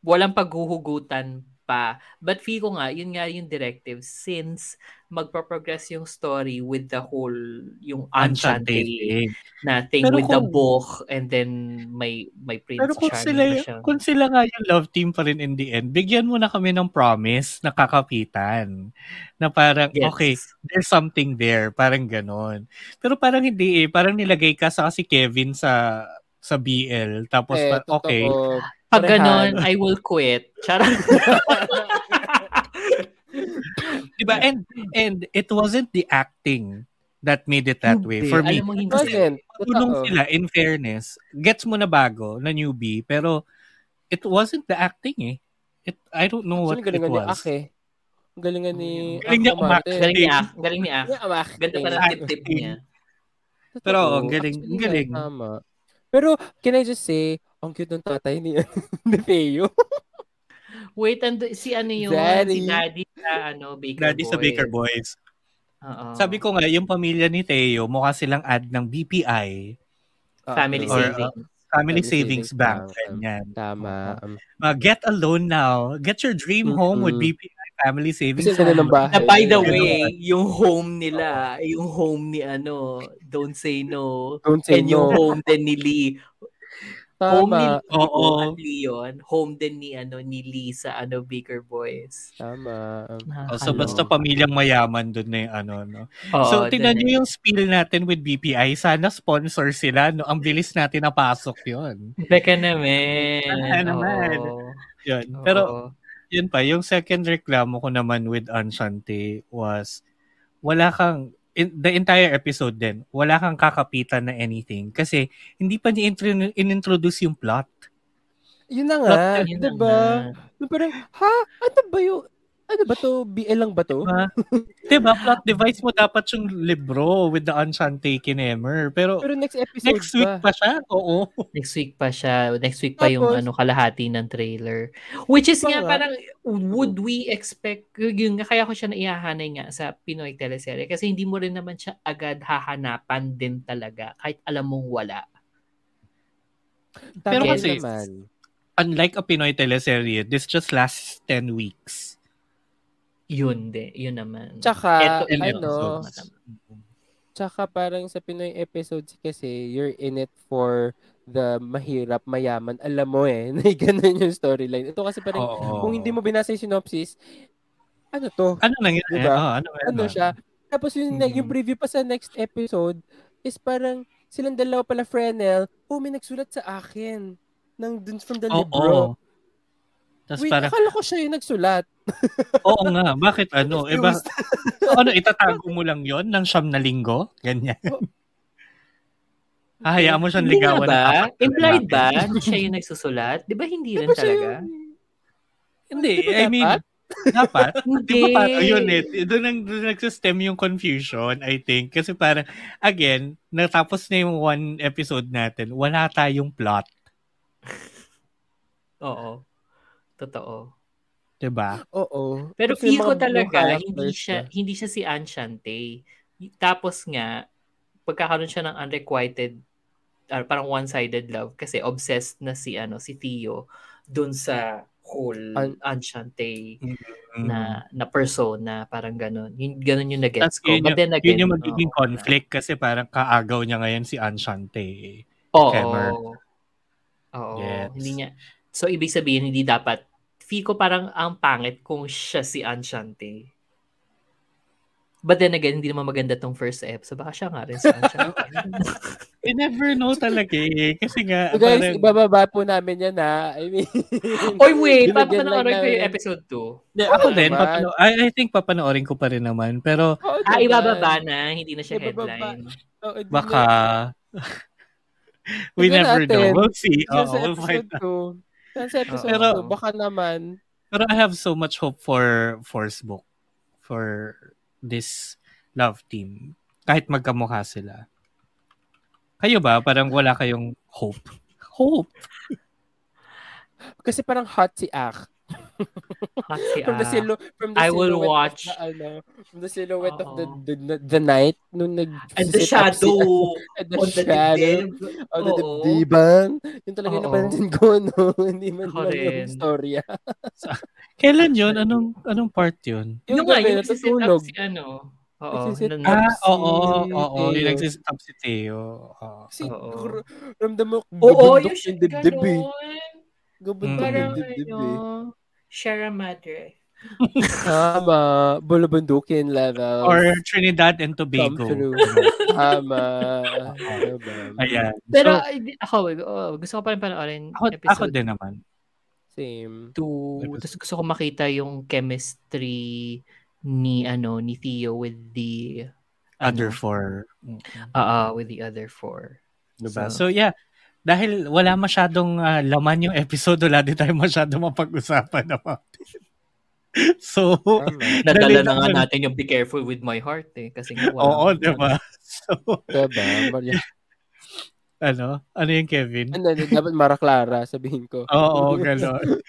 walang paghuhugutan pa. But feel ko nga, yun nga yung directive since magpa-progress yung story with the whole yung Enchante Enchanted. na thing Pero with the kung- book and then may may Prince Pero kung Charming sila, kung sila nga yung love team pa rin in the end, bigyan mo na kami ng promise na kakapitan. Na parang, Yes. okay, there's something there. Parang ganon. Pero parang hindi eh. Parang nilagay ka sa si Kevin sa sa BL. Tapos, eh, okay. totoo. Pag ganon, I will quit. Charot. Diba? And, and it wasn't the acting that made it that way. For me, Alam mo, hindi. Wasn't. tulong sila, in fairness. Gets mo na bago, na newbie, pero it wasn't the acting eh. It, I don't know what Actually, it galingan ni was. Ak eh. Galingan ni Galing niya Ak umarte. umarte. Galing ni Ak. Galing ni Ak. Ganda pa ng tip-tip niya. Pero, ang galing, ang galing. Tama. Pero, can I just say, ang cute ng tatay ni, ni Feo. Wait, and si ano yung Daddy. si Daddy sa ano, Baker Daddy Boys. sa Baker Boys. Oo. Sabi ko nga, yung pamilya ni Teo, mukha silang ad ng BPI, Family Ah, Or, savings. Family Family Savings Savings Bank. Bank. Ganyan. Tama. Uh, get a loan now. Get your dream home with. BPI Family Savings Kasi Bank. bahay. Na by the way, yung home nila, yung home ni ano, Don't Say No, Don't say and yung no. home din ni Lee. Home ni Tama. Lee Oo. at Leon, home din ni ano ni Lee sa ano Baker Boys. Tama. Oh, so basta pamilyang mayaman doon na yung ano, no? Oo, so, tingnan niyo yung spiel natin with BPI. Sana sponsor sila, no? Ang bilis natin napasok yon eh. Beka naman. Beka naman. Yun. Oo. Yun pa, yung second reklamo ko naman with Enchante was, wala kang, in, the entire episode din, wala kang kakapitan na anything kasi hindi pa ni-intro- in-introduce yung plot. yun na nga. Nga. Yung Parang, ha? Ano ba yung, ano ba to? BL lang ba to? Diba? diba? Plot device mo dapat yung libro with the Enchante Kinemer. Pero, Pero next episode next week pa. pa siya? Oo. Next week pa siya. Next week pa yung Tapos- ano kalahati ng trailer. Which is nga nga. parang would we expect yun nga kaya ko siya naihahanay nga sa Pinoy teleserye kasi hindi mo rin naman siya agad hahanapan din talaga kahit alam mong wala. Pero kasi- naman. Unlike a Pinoy teleserye, this just lasts 10 weeks. Yun de, yun naman. Tsaka, Eto, ano, episodes. tsaka parang sa Pinoy episodes kasi, you're in it for the mahirap, mayaman. Alam mo eh, na ganun yung storyline. Ito kasi parang, Oo. kung hindi mo binasa yung synopsis, ano to? Ano nangyari? Diba? Oh, ano, ano siya. Tapos yung, Mhm. yung preview pa sa next episode is parang silang dalawa pala Fresnel, oh, may nagsulat sa akin ng dun from the Oo. libro. Tapos Wait, parang, akala ko siya yung nagsulat. oo nga, bakit ano? Eh, ba, so, ano, itatago mo lang yon ng siyam na linggo? Ganyan. Hahayaan mo siyang Hindi ligawan. ng ba? Implied ba na siya yung nagsusulat? Di ba hindi Di rin talaga? yung- Hindi, Di ba I mean, dapat? dapat. Hindi. Di ba parang yun eh. Doon, nang, doon nagsistem yung confusion, I think. Kasi parang, again, natapos na yung one episode natin, wala tayong plot. Oo. Totoo. Diba? Oo. Pero Kasi feel ko talaga hindi siya na. hindi siya si Enchante. Y- Tapos nga, pagkakaroon siya ng unrequited, ah, parang one-sided love kasi obsessed na si ano si Theo dun sa whole An- Enchante Mm. na na persona, parang ganun. Yun, ganun yung nagets ko. yun, But yung, then again, yun yung magiging oo, conflict kasi parang kaagaw niya ngayon si Anshante. eh. Oo. Kemmer. Oo. Gets. Hindi niya. So, ibig sabihin, hindi dapat, feel ko parang ang pangit kung siya si Anshante. But then again, hindi naman maganda tong first episode. Baka siya nga rin si Anshante. You never know talaga eh. Kasi nga, So guys, parang- ibababa po namin yan ha. I mean, Oy, wait! Papanoorin ko yung episode 2. Hindi, ako din, papano- I, I think papanoorin ko pa rin naman. Pero Oo Ah, ibababa na. Hindi na siya Ibababa. headline. Hindi baka... we Tignan never natin. know. We'll see. Sa we'll find episode 2. Yan sa episode Pero- 2. Baka naman. Pero I have so much hope for Force Book for this love team. Kahit magkamukha sila. Kayo ba? Parang wala kayong hope. Hope. Kasi parang hot si Ak. Hot si From the, silo, from the I will watch. The, ano, from the silhouette of the, the, the, the night nung nag And the up si- shadow and the on the shadow of the Oo. dibdiban. Yun talaga yung napansin ko, no? Hindi man lang yung storya. Kailan yun? Anong anong part yun? Yung Yung nga, gabi, yung natutulog. si ano. Oo. Up. Ah, si oo, oo. Yung nagsistop si Oo. gr- ramdam mo, Oo, gabundok yung yung dibdib eh. Mm. yung dibdib ano, eh. Sierra Madre. Tama. Bulubundukin level. Or Trinidad and Tobago. Tama. Diba? Ayan. Pero so, ako, oh, gusto ko pa rin panoorin ako, ako episode din naman. Same. 2. Tapos gusto ko makita yung chemistry ni ano ni Theo with the Other ano, four. ah, ah, with the other four. Diba? So- So, yeah. Dahil wala masyadong ah, laman yung episode, wala din tayo masyadong mapag-usapan about it. So. Nadala na nga natin yung Be Careful with My Heart eh. Kasi nga wala. oo, diba? So, Diba? Maria. ano? Ano yung Kevin? Ano, dapat Mara Clara, sabihin ko. Oo, gano'n.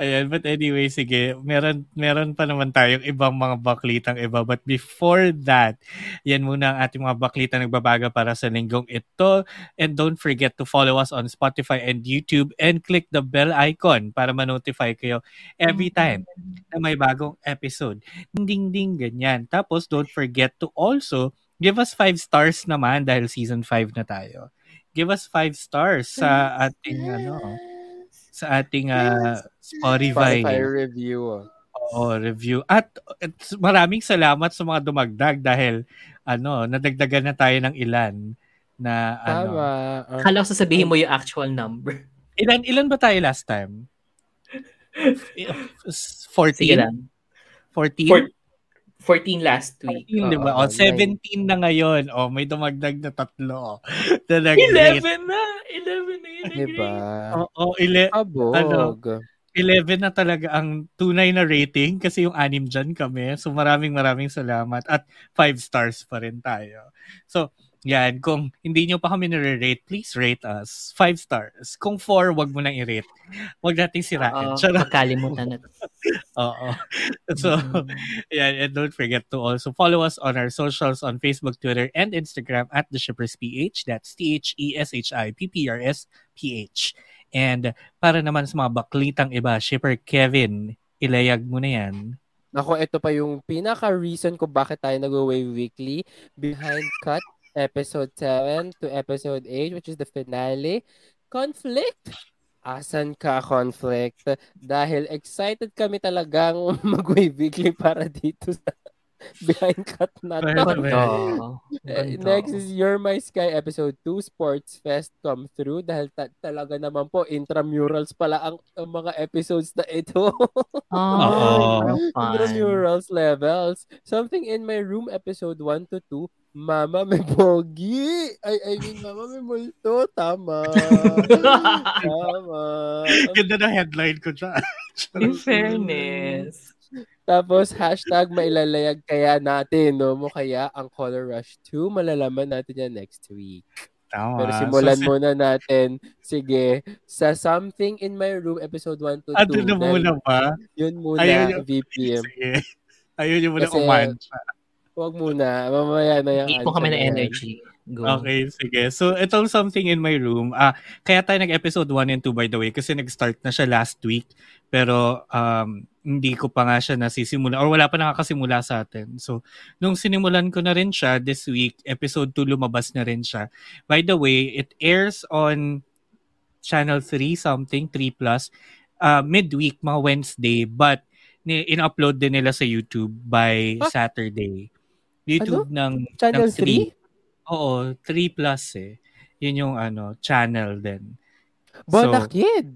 Ayan, but anyway, sige. Meron, meron pa naman tayong ibang mga baklitang iba. But before that, yan muna ang ating mga baklitang nagbabaga para sa linggong ito. And don't forget to follow us on Spotify and YouTube and click the bell icon para ma-notify kayo every time na may bagong episode. Ding ding ganyan. Tapos don't forget to also give us five stars naman dahil season 5 na tayo. Give us five stars sa ating ano sa ating ah, Spotify, Spotify review. Oo, review. At, at maraming salamat sa mga dumagdag dahil ano, nadagdagan na tayo ng ilan na ano. Tama. Ah, Akala ko sasabihin mo yung actual number. Ilan ilan ba tayo last time? 14? Sige lang. 14? Four- 14 last week. 14, di ba? Oo, O, 17 na ngayon. O, may dumagdag na tatlo. Nag-rate. 11 na! 11 na yun. diba? Oo, ile- Abog. Ano? 11 na talaga ang tunay na rating kasi yung anim dyan kami. So maraming maraming salamat at 5 stars pa rin tayo. So yan, kung hindi nyo pa kami nare-rate, please rate us. 5 stars. Kung 4, wag mo nang i-rate. Wag nating sirain. Oo, pagkalimutan na. Oo. So, yeah, and don't forget to also follow us on our socials on Facebook, Twitter, and Instagram at The Shippers PH. That's E T-H-E-S-H-I-P-P-R-S-P-H. And para naman sa mga baklitang iba, Shipper Kevin, ilayag mo na yan. Ako, ito pa yung pinaka-reason ko bakit tayo nag-Wave Weekly. Behind Cut, episode 7 to episode 8, which is the finale. Conflict! Asan ka, Conflict? Dahil excited kami talagang mag-Wave Weekly para dito sa Behind Cut na to. Oo. Eh. Next is You're My Sky episode 2 Sports Fest come through dahil ta- talaga naman po intramurals pala ang, ang mga episodes na ito. Oh, intramurals levels. Something in My Room episode 1 to 2 Mama may pogi. Ay, I mean, mama may multo. Tama. Tama. Ganda na headline ko dyan. In fairness. Tapos, hashtag mailalayag kaya natin, no? Mo kaya ang Color Rush 2. Malalaman natin yan next week. Tama. Pero simulan So, muna natin, sige, sa Something in My Room episode 1 to 2. Ano na muna ba? Yun muna, Ayun yung- VPM. Sige. Ayun yung muna Kasi- umansya. Huwag muna. Mamaya na yan. Ipon kami ng energy. Go. Okay, sige. So, itong Something in My Room, ah kaya tayo nag-episode 1 and 2 by the way kasi nag-start na siya last week. Pero um, hindi ko pa nga siya nasisimula or wala pa nakakasimula sa atin. So, nung sinimulan ko na rin siya this week, episode 2 lumabas na rin siya. By the way, it airs on channel 3 something, 3 plus, uh, midweek, mga Wednesday, but ni- in-upload din nila sa YouTube by Ah? Saturday. YouTube ng Channel ng 3. 3? Oo, 3 plus eh. Yun yung ano, channel din. Bonakid.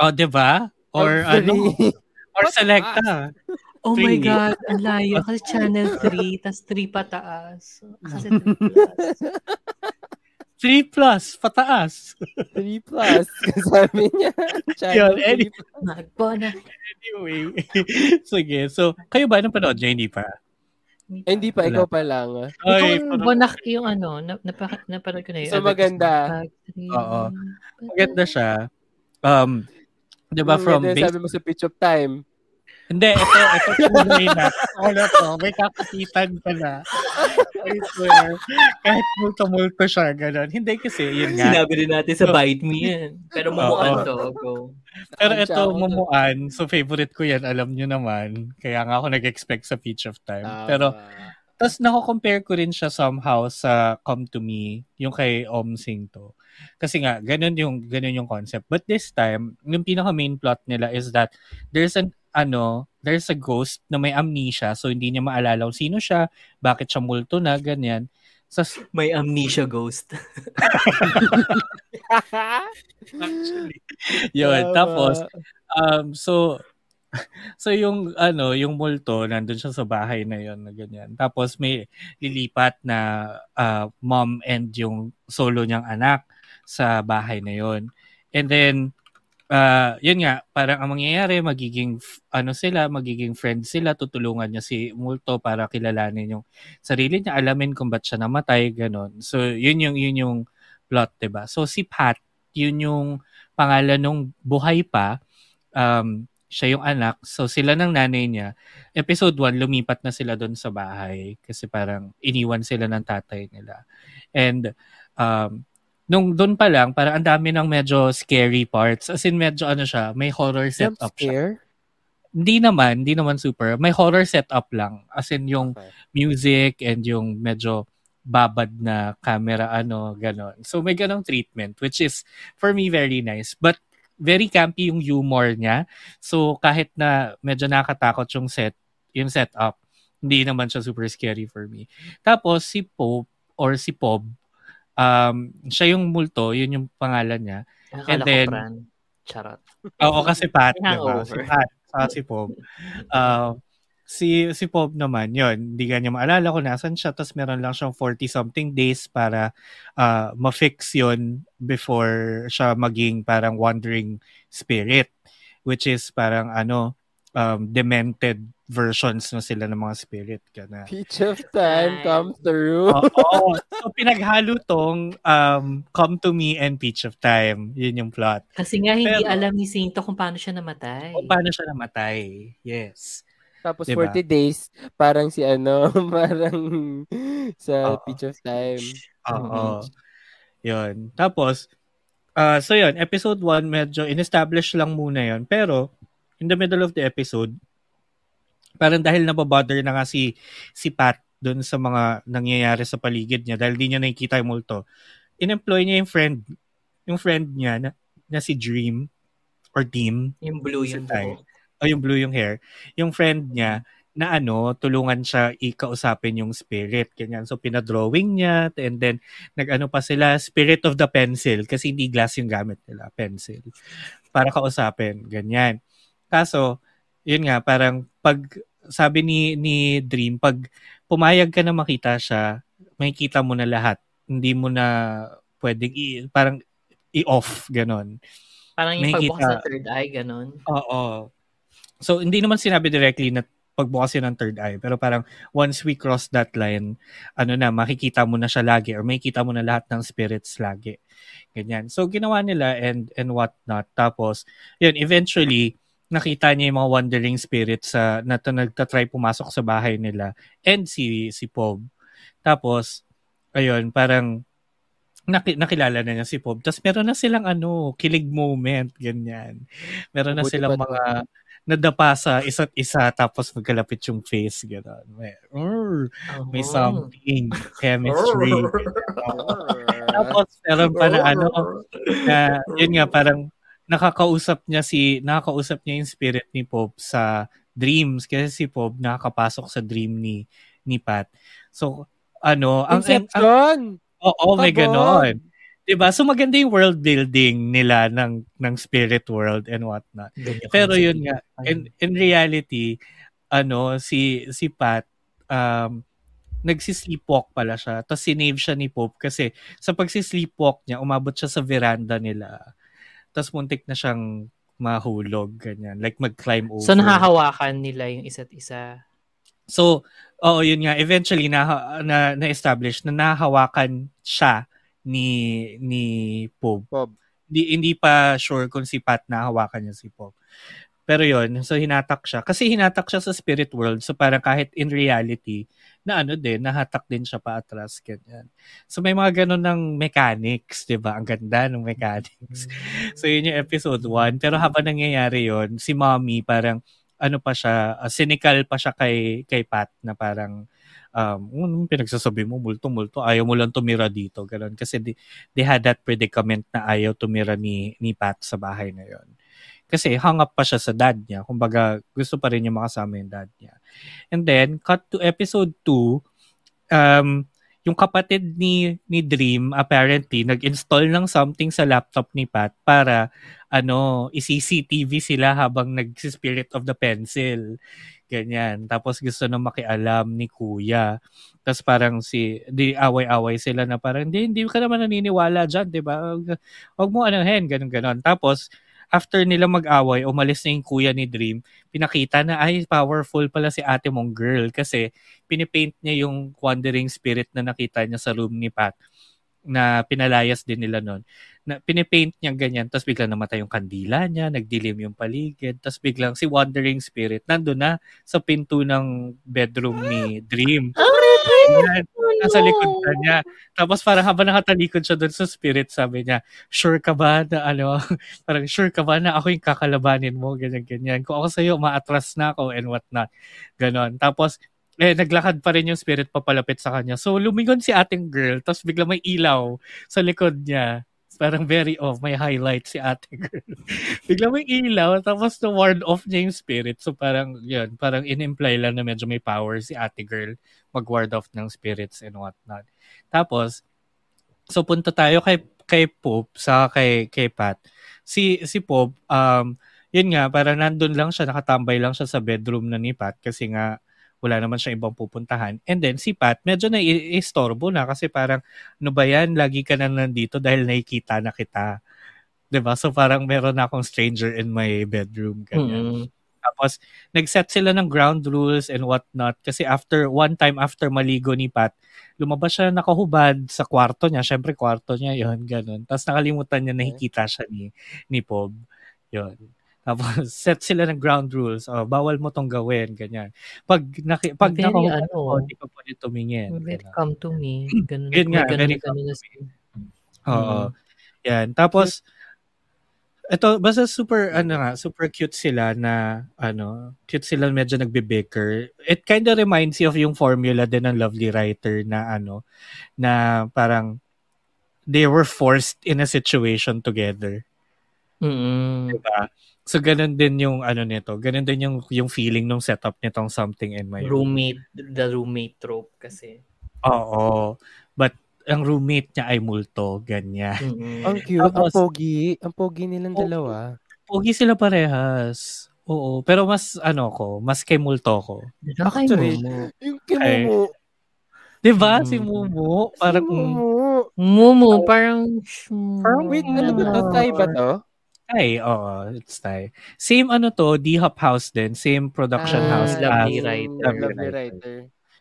Oh, 'di ba? Or Ang ano, or selecta. Oh my. God, ang layo. Kasi channel 3, tas 3 pataas. Kasi 3 plus. 3 plus, pataas. 3 plus. Sabi niya. Channel Yun, any- 3 plus. Magbona. Anyway. Sige, so, kayo ba napanood niyo? Hindi pa? Eh, hindi pa, ikaw pa lang. Ay, Ikaw, parang- bonak yung ano, na, napa, napanood ko na yun. So, maganda. Oo. Maganda siya. Um, 'di ba Hmm, from base Sabi mo sa pitch of time. Hindi, ito, ito tunay na. Ano to, may kakapitan pala. I swear. Kahit multo-multo siya, gano'n. Hindi kasi, yun nga. Sinabi rin natin sa Bite Me yan. Pero mumuan to. Go. Pero ito, mumuan. So, favorite ko yan. Alam nyo naman. Kaya nga ako nag-expect sa Peach of Time. Tama. Pero, tapos nako-compare ko rin siya somehow sa Come to Me, yung kay Om Sing to. Kasi nga, ganun yung, ganun yung concept. But this time, yung pinaka main plot nila is that there's an, ano, there's a ghost na may amnesia. So, hindi niya maalala kung sino siya, bakit siya multo na, ganyan. So, May amnesia ghost. actually, yun. Tapos, um, so, so yung ano, yung multo nandun siya sa bahay na yon na ganyan. Tapos may lilipat na uh, mom and yung solo niyang anak sa bahay na yon. And then uh, yun nga, parang ang mangyayari magiging ano sila, magiging friends sila, tutulungan niya si multo para kilalanin yung sarili niya, alamin kung ba't siya namatay, ganon. So yun yung yun yung plot, ba? So si Pat, yun yung pangalan nung buhay pa. Um, siya yung anak. So sila ng nanay niya. Episode 1, lumipat na sila doon sa bahay kasi parang iniwan sila ng tatay nila. And um, nung doon pa lang, parang ang dami ng medyo scary parts. As in medyo ano siya, may horror setup siya. Hindi naman, hindi naman super. May horror setup lang. As in yung Okay. music and yung medyo babad na camera, ano, ganon. So may ganong treatment, which is, for me, very nice. But very campy yung humor niya. So kahit na medyo nakatakot yung set, yung setup, hindi naman siya super scary for me. Tapos si Pope or si Pob, um, siya yung multo, yun yung pangalan niya. Akala then- ko pran. Charot. Oo, kasi Pat, May diba? Si. Pat, saka si Pob. Uh, si, si Pob naman, yun, hindi kanya maalala kung nasan siya, tapos meron lang siyang 40-something days para uh, ma-fix yun before siya maging parang wandering spirit, which is parang ano, um, demented versions na sila ng mga spirit. Kana. Peach of time come through. Oo. So, pinaghalo tong um, Come to Me and Peach of Time. Yun yung plot. Kasi nga hindi Pero- alam ni Sinto kung paano siya namatay. Kung paano siya namatay. Yes. Tapos Diba? 40 days, parang si ano, parang sa Oo. Peach of Time. Oo. Yun. Tapos, uh, so yun, episode 1, medyo in-establish lang muna yun. Pero, in the middle of the episode, parang dahil nababother na nga si, si Pat doon sa mga nangyayari sa paligid niya, dahil di niya nakikita yung multo, in-employ niya yung friend, yung friend niya na, na si Dream, or Team, Yung blue yung Tay. buhok. o yung blue yung hair, yung friend niya, na ano, tulungan siya ikausapin yung spirit. Ganyan. So, pinadrawing niya, and then, nag-ano pa sila, spirit of the pencil, kasi hindi glass yung gamit nila, pencil. Para kausapin, ganyan. Kaso, yun nga, parang, pag, sabi ni, ni Dream, pag pumayag ka na makita siya, makikita mo na lahat. Hindi mo na pwedeng, i, parang, i-off, ganon. Parang yung May pagbukas kita. ng third eye, ganun. Oo. So, hindi naman sinabi directly na pagbukas yun ng third eye. Pero parang once we cross that line, ano na, makikita mo na siya lagi or makikita mo na lahat ng spirits lagi. Ganyan. So, ginawa nila and, and what not. Tapos, yun, eventually, nakita niya yung mga wandering spirits sa na to, nagtatry pumasok sa bahay nila and si si Pob. Tapos ayun, parang naki, nakilala na niya si Pob. Tapos meron na silang ano, kilig moment, ganyan. Meron na silang mga nadapa sa isa't isa tapos magkalapit yung face, gano'n. May, may Oh. something, chemistry. Tapos meron pa na ano, na yun nga parang nakakausap niya si nakakausap niya yung spirit ni Pope sa dreams kasi si Pope nakakapasok sa dream ni ni Pat. So ano, ang, Inception! oo, may Come ganon. 'Di ba? So maganda yung world building nila ng ng spirit world and whatnot. Ganyan Pero yun nga, in, in reality, ano, si si Pat um nagsisleepwalk pala siya. Tapos sinave siya ni Pope kasi sa pagsisleepwalk niya, umabot siya sa veranda nila. Tapos muntik na siyang mahulog, ganyan. Like mag-climb over. So, nahahawakan nila yung isa't isa. So, oo, yun nga. Eventually, na, na, na-establish na nahahawakan siya ni ni Pope. Pob. Hindi, hindi pa sure kung si Pat nahawakan niya si Pope. Pero yun, so hinatak siya. Kasi hinatak siya sa spirit world. So parang kahit in reality, na ano din, nahatak din siya pa atras. Ganyan. So may mga ganun ng mechanics, di ba? Ang ganda ng mechanics. So yun yung episode 1. Pero habang nangyayari yun, si mommy parang ano pa siya, uh, cynical pa siya kay, kay Pat na parang um, anong pinagsasabi mo, multo-multo, ayaw mo lang tumira dito. Ganun. Kasi di, they had that predicament na ayaw tumira ni, ni Pat sa bahay na yon kasi hung up pa siya sa dad niya. Kumbaga, gusto pa rin niya makasama yung dad niya. And then, cut to episode 2, um, yung kapatid ni ni Dream apparently nag-install ng something sa laptop ni Pat para ano, i-CCTV sila habang nag-spirit of the pencil. Ganyan. Tapos gusto na makialam ni kuya. Tapos parang si, di away-away sila na parang, hindi, hindi ka naman naniniwala dyan, di ba? Huwag mo anahin, ganun ganon Tapos, after nila mag-away, umalis na yung kuya ni Dream, pinakita na ay powerful pala si ate mong girl. Kasi pinipaint niya yung wandering spirit na nakita niya sa room ni Pat na pinalayas din nila noon. Na pinipaint niya ganyan, tapos biglang namatay yung kandila niya, nagdilim yung paligid, tapos biglang si wandering spirit nandun na sa pinto ng bedroom ni Dream. Yan, nasa likod na niya. Tapos parang habang nakatalikod siya doon sa spirit, sabi niya, sure ka ba na ano, parang sure ka ba na ako yung kakalabanin mo, ganyan, ganyan. Kung ako sa'yo, maatras na ako and what not. Ganon. Tapos, eh, naglakad pa rin yung spirit papalapit sa kanya. So, lumingon si ating girl, tapos bigla may ilaw sa likod niya. Parang very off, may highlight si ate girl. bigla may ilaw, tapos na ward off niya yung spirit. So, parang, yun, parang in-imply lang na medyo may power si ate girl mag-ward off ng spirits and whatnot. Tapos, so punta tayo kay kay Pope sa kay kay Pat. Si si Pope um yun nga parang nandun lang siya nakatambay lang siya sa bedroom na ni Pat kasi nga wala naman siya ibang pupuntahan. And then si Pat medyo na istorbo na kasi parang ano ba yan lagi ka na nandito dahil nakikita na kita. ba? So parang meron na akong stranger in my bedroom ganyan. Mm. Tapos, nag-set sila ng ground rules and whatnot. Kasi after, one time after maligo ni Pat, lumabas siya nakahubad sa kwarto niya. Siyempre, kwarto niya yon ganun. Tapos nakalimutan niya nakikita siya ni, ni Pob. Yun. Tapos, set sila ng ground rules. Oh, bawal mo tong gawin, ganyan. Pag, naki, pag Very, nakahubad ano, hindi ka pwede tumingin. Very ganun. come to me. Ganun, Yun nga, ganun, very ganun, sila. Oo. Mm. Yan. Tapos, ito, basta super, ano nga, super cute sila na, ano, cute sila medyo nagbe-bicker. It kind of reminds you of yung formula din ng Lovely Writer na, ano, na parang, they were forced in a situation together. Mm-mm. Diba? So, ganun din yung, ano nito, ganun din yung, yung feeling nung setup nitong Something in My Room. Roommate, the roommate trope kasi. Oo. But, ang roommate niya ay multo, ganyan. Mm-mm. Ang cute, ang Tapos- pogi. Ang pogi nilang Pogi. dalawa. Pogi sila parehas. Oo. Pero mas, ano ko, mas kay multo ko. Actually, Mumu. Yung kimumu. Di ba? Mm. Si Mumu. Parang, Si Mumu. Mumu, parang... Parang Wait, ano ba to? Thai ba to? Thai. Oo, it's Thai. Same ano to, D-Hop House din. Same production Ah, house. Lovely as- Writer. Lovely Lovely Writer. Writer.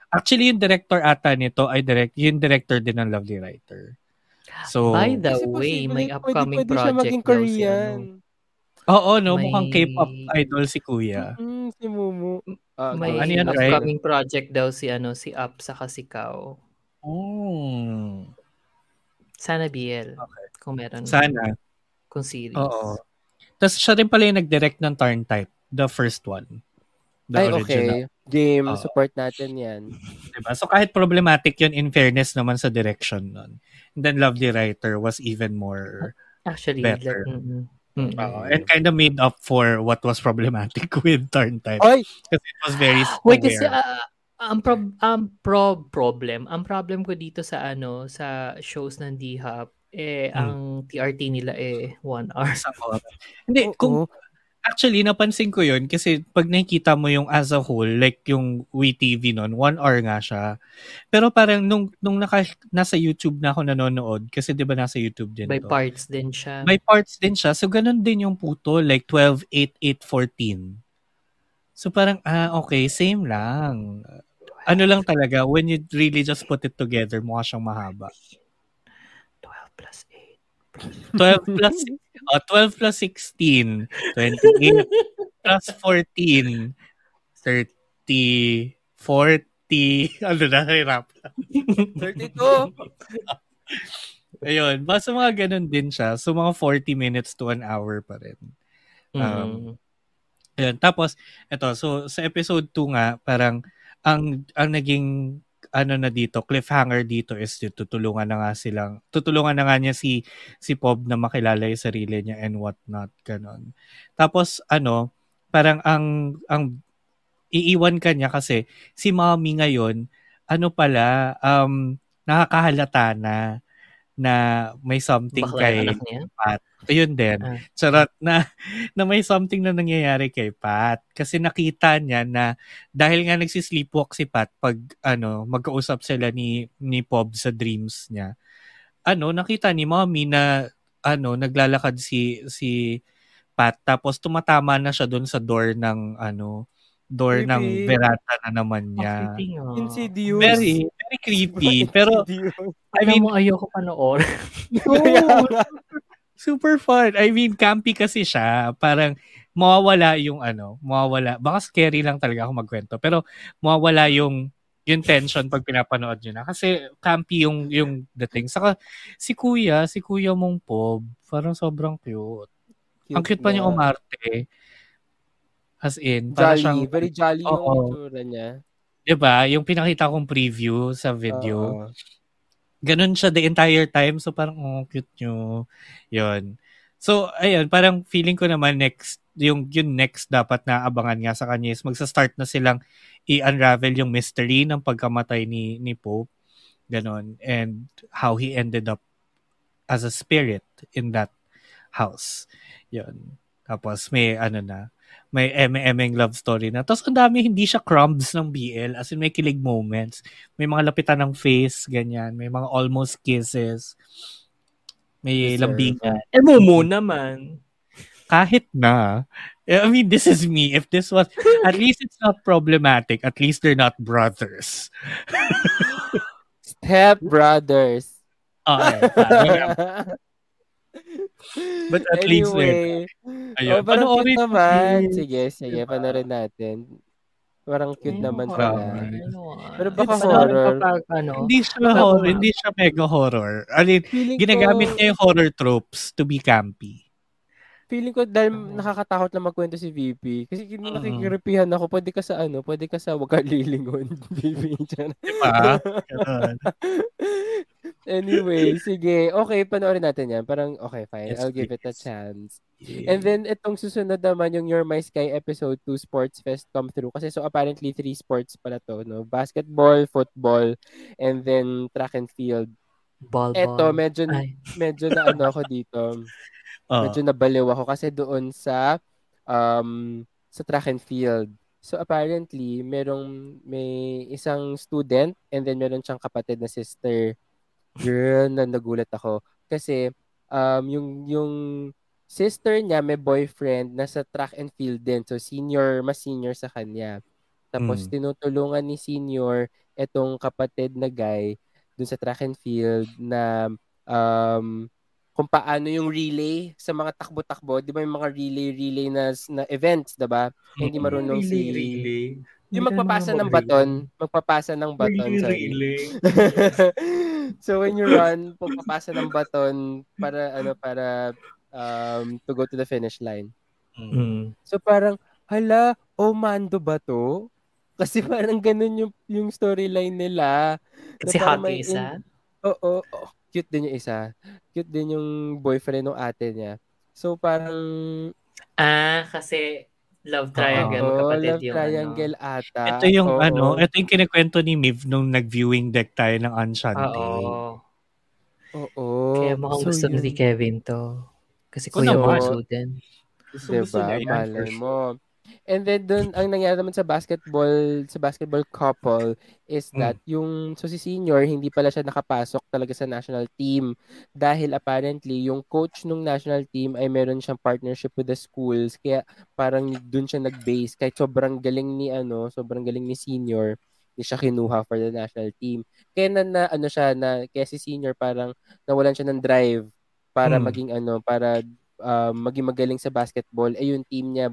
Actually, yung director ata nito ay direct, yung director din ng Lovely Writer. So, By the way, may pwede- upcoming pwede siya project maging daw si Korean. ano. Oo, no? May- Mukhang K-pop idol si Kuya. Mm, si Mumu. Ah, May ano yan, right? upcoming project daw si ano si Up sa Kasikaw. Oh. Sana BL. Okay. Kung meron. Sana. Kung series. Oo. Tapos siya rin pala yung nag-direct ng Turn Type. The first one. The Ay, original. okay. Game, Oo. support natin yan. Diba? So kahit problematic yun, in fairness naman sa direction nun. And then Lovely Writer was even more... Actually, Better. like. Mm-mm. Oo. and kind of made up for what was problematic with Turn Type. Ay! Kasi it was very Wait, kasi ah, ang prob ang pro problem, ang problem ko dito sa ano, sa shows ng D-Hub, eh, Hmm. ang TRT nila eh, one hour. Hindi, kung Oo. Actually, napansin ko yun kasi pag nakikita mo yung as a whole, like yung WeTV nun, one hour nga siya. Pero parang nung, nung naka, nasa YouTube na ako nanonood, kasi di ba nasa YouTube din By to. parts din siya. May parts din siya. So, ganun din yung puto. Like 12, 8, 8, 14. So, parang, ah, okay, same lang. Ano lang talaga, when you really just put it together, mukha siyang mahaba. 12 plus 12 plus, oh, 12 plus 16, 28 plus 14, 30, 40, ano na, hirap. 32! Ayun, basta mga ganun din siya. So, mga 40 minutes to an hour pa rin. 8. Um, Mm. Ayun. Tapos, eto, so sa episode 2 nga, parang ang ang naging ano na dito, cliffhanger dito is tutulungan na nga silang, tutulungan na nga niya si, si Pob na makilala yung sarili niya and what not, ganon. Tapos, ano, parang ang, ang iiwan ka niya kasi si mommy ngayon, ano pala, um, nakakahalata na na may something Bakla kay anak niya? Ayun din. Ah. Charot na, na may something na nangyayari kay Pat. Kasi nakita niya na dahil nga nagsisleepwalk si Pat pag ano, magkausap sila ni, ni Pob sa dreams niya. Ano, nakita ni Mommy na ano, naglalakad si si Pat tapos tumatama na siya doon sa door ng ano, door ng Creepy. veranda na naman niya. Nga. Insidious. Very, very creepy. Pero. I mean, mo, ayoko panoorin. Nga. Super fun. I mean, campy kasi siya. Parang mawawala yung ano, mawawala. Baka scary lang talaga ako magkwento. Pero mawawala yung yung tension pag pinapanood nyo na. Kasi campy yung, yung dating. Saka si kuya, si kuya mong Pob, parang sobrang cute. Ang cute pa niya umarte. As in, Jolly. siyang, Very jolly yung Oo. itsura niya. di ba? Yung pinakita kong preview sa video. Oo. Ganun siya the entire time. So parang, oh, cute nyo. Yun. So, ayun, parang feeling ko naman next, yung, yung next dapat na abangan nga sa kanya is magsa-start na silang i-unravel yung mystery ng pagkamatay ni, ni Pope. Ganon. And how he ended up as a spirit in that house. Yun. Tapos may ano na, may eme-emeng love story na. Tapos ang dami, hindi siya crumbs ng BL. As in, may kilig moments. May mga lapitan ng face, ganyan. May mga almost kisses. May Deserve. lambingan. Eh, Mumu naman. Kahit na. I mean, this is me. If this was, at least it's not problematic. At least they're not brothers. Step Brothers. Okay. But at least anyway, Ayun. Oh, Panoorin naman. Sige, sige, panorin natin. Parang cute naman sila. Pero baka It's horror. Kapag, ano, Hindi siya horror, hindi siya mega horror. I mean, Feeling ginagamit ko, niya yung horror tropes to be campy. Feeling ko dahil Oo. nakakatakot lang magkwento si VP. Kasi kung nakikiripihan ako, pwede ka sa ano, pwede ka sa wag ka lilingon, VP. Diba? Anyway, sige. Okay, panoorin natin yan. Parang, okay, fine. Yes, I'll give it a please. chance. And then, itong susunod naman yung Your My Sky episode 2 Sports Fest come through. Kasi so apparently, three sports pala to. No? Basketball, football, and then track and field. ball, Eto, ball. medyo, Ay. medyo na ano ako dito. Oh. Medyo nabaliw ako kasi doon sa um, sa track and field. So apparently, merong may isang student and then meron siyang kapatid na sister. Girl, na nagulat ako. Kasi um, yung, yung sister niya may boyfriend na sa track and field din. So senior, mas senior sa kanya. Tapos Mm. tinutulungan ni senior etong kapatid na guy dun sa track and field na um, kung paano yung relay sa mga takbo-takbo. Di ba yung mga relay-relay na, na events, di ba? Hindi marunong si... Yung magpapasa ng baton, magpapasa ng baton. sorry. so when you run, pagpapasa ng baton para ano para um to go to the finish line. Mm. So parang hala, oh mando ba to? Kasi parang ganun yung yung storyline nila. Kasi hot may isa. Oo, oh, cute din yung isa. Cute din yung boyfriend ng ate niya. So parang Ah, kasi love triangle, oo, magkapatid love yung triangle ano. ata. Ito yung Oo. ano, ito yung kinikwento ni Miv nung nag-viewing deck tayo ng Enchante. Oo. Oo. Kaya mukhang So, gusto yun. ni Kevin to. Kasi kuya. Marso din. Diba? Malay sure. mo. And then dun, ang nangyari naman sa basketball, sa basketball couple is Mm. that yung, so si senior, hindi pala siya nakapasok talaga sa national team dahil apparently yung coach ng national team ay meron siyang partnership with the schools kaya parang dun siya nag-base kahit sobrang galing ni ano, sobrang galing ni senior, hindi siya kinuha for the national team. Kaya na, na ano siya na kaya si senior parang nawalan siya ng drive para Mm. maging ano, para uh, maging magaling sa basketball eh yung team niya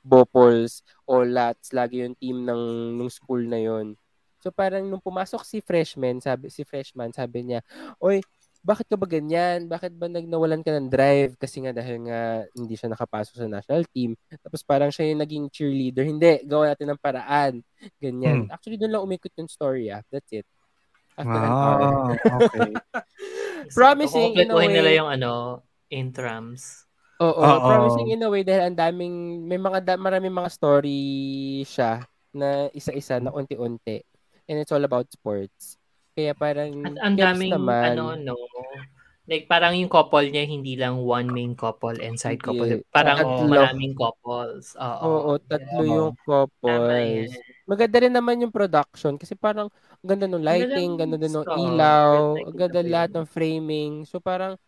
Bopols o Lats lagi yung team ng ng school na yon. So parang nung pumasok si freshman, sabi si freshman, sabi niya, "Oy, bakit ka ba ganyan? Bakit ba nagnawalan ka ng drive? Kasi nga dahil nga hindi siya nakapasok sa national team. Tapos parang siya yung naging cheerleader. Hindi, gawa natin ng paraan. Ganyan. Actually, doon lang umikot yung story ah. That's it. After an hour. Ah, okay. Promising in a Kukumpletuhin nila way. yung ano, intrams. Oo, Oo. promising in a way dahil ang daming may mga da, maraming mga story siya na isa-isa na unti-unti. And it's all about sports. Kaya parang At ang daming naman. ano no. Like parang yung couple niya hindi lang one main couple and side couple. Parang Tatlo. maraming couples. Oo. Oo, tatlo Yeah. yung couples. Maganda rin naman yung production kasi parang ang ganda ng lighting, Ganda ganda din ng ilaw, Ganda ang ganda lahat ng framing. So parang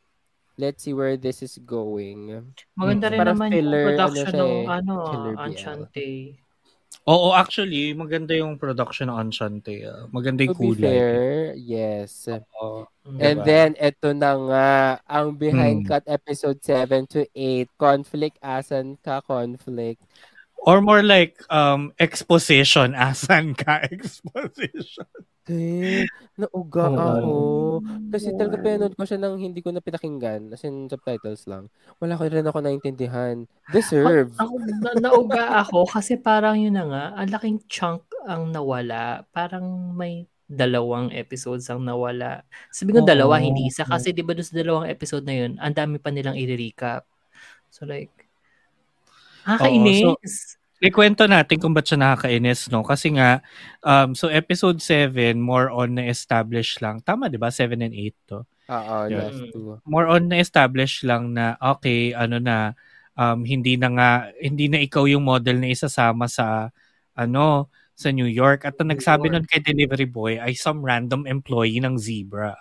let's see where this is going. Maganda rin Parang naman filler, yung production ano siya ng eh, ano, BL. Enchante. Oo, actually, maganda yung production ng Enchante. ah. Maganda To yung be kulay. fair, yes. Oo. Mm. And Diba? then, eto na nga, ang Behind Hmm. Cut episode 7 to 8, conflict, asan ka, conflict. Or more like um exposition. Asan ka? Exposition. Eh, nauga Oo. ako. Kasi talaga pinanood ko siya nang hindi ko na pinakinggan. As in, subtitles lang. Wala ko rin ako naintindihan. Deserve. Ako, na, nauga ako kasi parang yun na nga, ang laking chunk ang nawala. Parang may dalawang episodes ang nawala. Sabi ko Oo. dalawa, hindi isa. Kasi di ba doon sa dalawang episode na yun, ang dami pa nilang i-recap. So like, nakakainis. Ikwento natin kung ba't siya nakakainis, no? Kasi nga, um, so episode 7, more on na-establish lang. Tama, di ba? 7 and 8 to. Oo, Yeah. last two. More on na-establish lang na, okay, ano na, um, hindi na nga, hindi na ikaw yung model na isasama sa, ano, sa New York. At ang nagsabi nun kay Delivery Boy ay some random employee ng Zebra.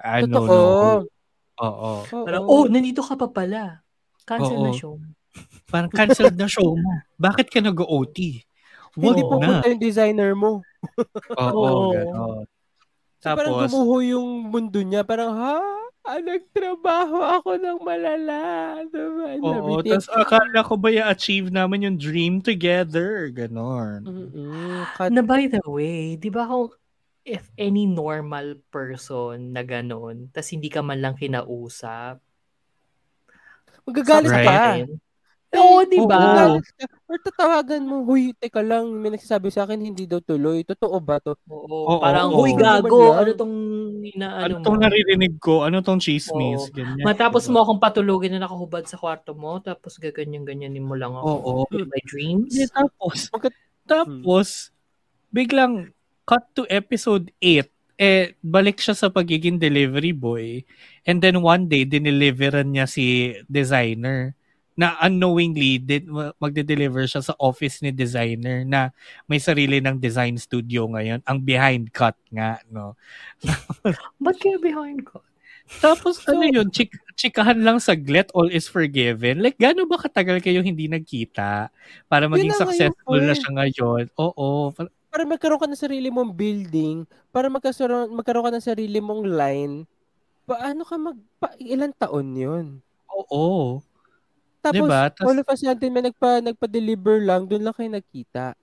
Ano, Totoo. no? Oo. Oo. Parang, oh, nandito ka pa pala. Cancel na Oo. show. Parang canceled na show mo. Bakit ka nag-OT? Wag Hindi pupunta na. yung designer mo. Oo, Oo. ganon. So, parang Tapos, gumuho yung mundo niya. Parang, ha? Ah, nagtrabaho ako ng malala. Diba? Oo, tapos akala ko ba i-achieve namin yung dream together? Ganon. Cut. Na by the way, di ba kung if any normal person na ganon, tas hindi ka man lang kinausap, Magagalit Right. ka. Oo, di ba? Or tatawagan mo, huy, teka lang, may nagsasabi sa akin, hindi daw tuloy. Totoo ba to? Oo, Oo, parang, oo. huy, Ano gago, ano tong inaano Ano mo? tong naririnig ko? Ano tong chismis? Oo. Ganyan. Matapos mo akong patulugin na nakahubad sa kwarto mo, tapos gaganyan-ganyanin mo lang ako. Oo. In my dreams. Hindi, tapos, Magkat- tapos, biglang cut to episode 8. Eh, balik siya sa pagiging delivery boy. And then one day, dineliveran niya si designer na unknowingly din, magde-deliver siya sa office ni designer na may sarili ng design studio ngayon. Ang behind cut nga, no? Ba't kayo behind ko? Tapos ano yun, chik chikahan lang saglit, all is forgiven. Like, gaano ba katagal kayo hindi nagkita para maging successful na point. siya ngayon? Oo. pa- Para magkaroon ka ng sarili mong building, para magkaroon, magkaroon ka ng sarili mong line, paano ka mag, pa, ilang taon yun? Oo. Tapos, Diba? Tas- all of a sudden, may nagpa, nagpa-deliver lang, doon lang kayo nagkita.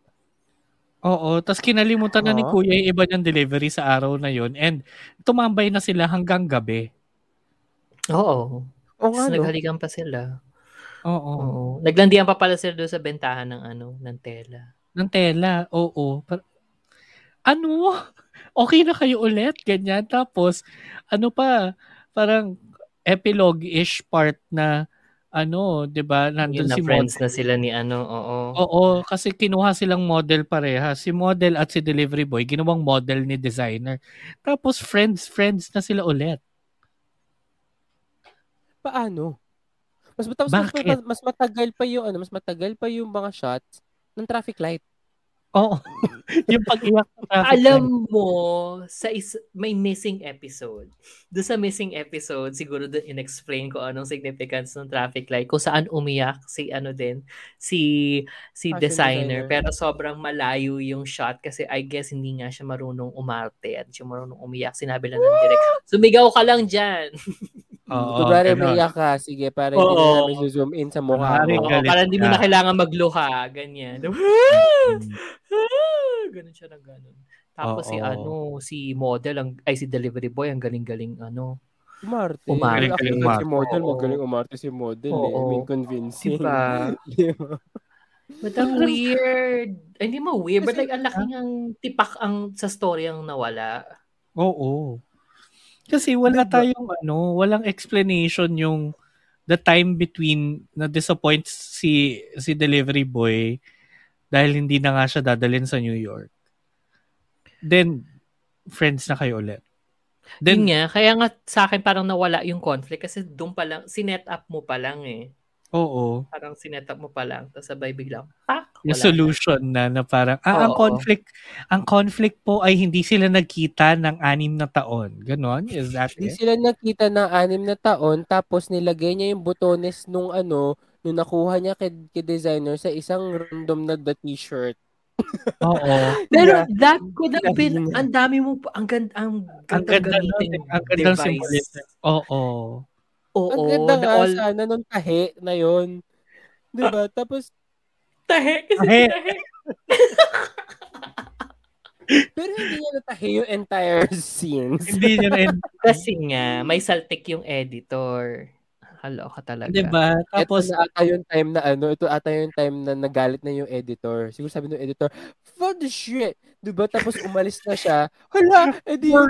Oo, tapos kinalimutan na ni Oo. Kuya yung iba niyang delivery sa araw na yon and tumambay na sila hanggang gabi. Oo. O nga, no? naghalikan pa sila. Oo. Oo. Naglandian pa pala sila doon sa bentahan ng ano, ng tela. Ng tela, oo. Par- ano? Okay na kayo ulit? Ganyan. Tapos, ano pa, parang epilogue-ish part na, ano, di ba, nandun Yun na si friends model. na sila ni ano, oo. Oo, kasi kinuha silang model pareha. Si model at si delivery boy, ginawang model ni designer. Tapos, friends, friends na sila ulit. Paano? Mas, mas, Bakit? mas, mas matagal pa yung, ano, mas matagal pa yung mga shots ng traffic light. Oo. yung pag-iyak sa. Alam mo, sa is may missing episode. Doon sa missing episode, siguro doon in-explain ko anong significance ng traffic light, kung saan umiyak si ano din, si si Fashion designer. designer. Pero sobrang malayo yung shot kasi I guess hindi nga siya marunong umarte at siya marunong umiyak. Sinabi lang ng direct, sumigaw ka lang dyan. Oo, Kunwari ganon. may iyak ka, sige, para hindi na namin zoom in sa mukha Kunwari, mo. Oo, galit para hindi mo na kailangan magluha. Ganyan. ganun siya na ganun. Tapos si Oo. ano, si model, ang, ay si delivery boy, ang galing-galing ano. Umarte. Umarte. Actually, Galing si model, Oo. magaling umarte si model. Oo. Eh. I mean, convincing. Diba? Diba? But ang weird. Ay, hindi mo weird, but Kasi- like, ang laking ang tipak ang sa story ang nawala. Oo. Kasi wala tayong ano, walang explanation yung the time between na disappoints si si delivery boy dahil hindi na nga siya dadalhin sa New York. Then friends na kayo ulit. Yun Then nga, kaya nga sa akin parang nawala yung conflict kasi doon pa lang, sinet up mo pa lang eh. oo, Parang sinet up mo pa lang, tapos sabay biglang, pak, yung wala. solution na na parang ah, ang conflict ang conflict po ay hindi sila nagkita ng anim na taon. Ganon? Is that Hindi it? sila nakita ng anim na taon, tapos nilagay niya yung botones nung ano, nung nakuha niya kay, kay designer sa isang random na the t-shirt. Oo. Pero Diba? that could have been, ang dami mo, pa- ang ganda, ang Ang ganda ganda gamitin ang ganda symbolism. Oo. Oo, Ang ganda na nga all, sana nung tahe na yon. Diba? Tapos, tahe, kasi Tahe. tahe. pero hindi niya natahe yung entire scenes. Hindi niya na Kasi nga, may saltik yung editor. Halo ka talaga. Diba? Tapos, Tapos, ito na ata yung time na ano, ito ata yung time na nagalit na yung editor. Siguro sabi ng editor, fuck the shit! Diba? Tapos umalis na siya. Hala, edi yung,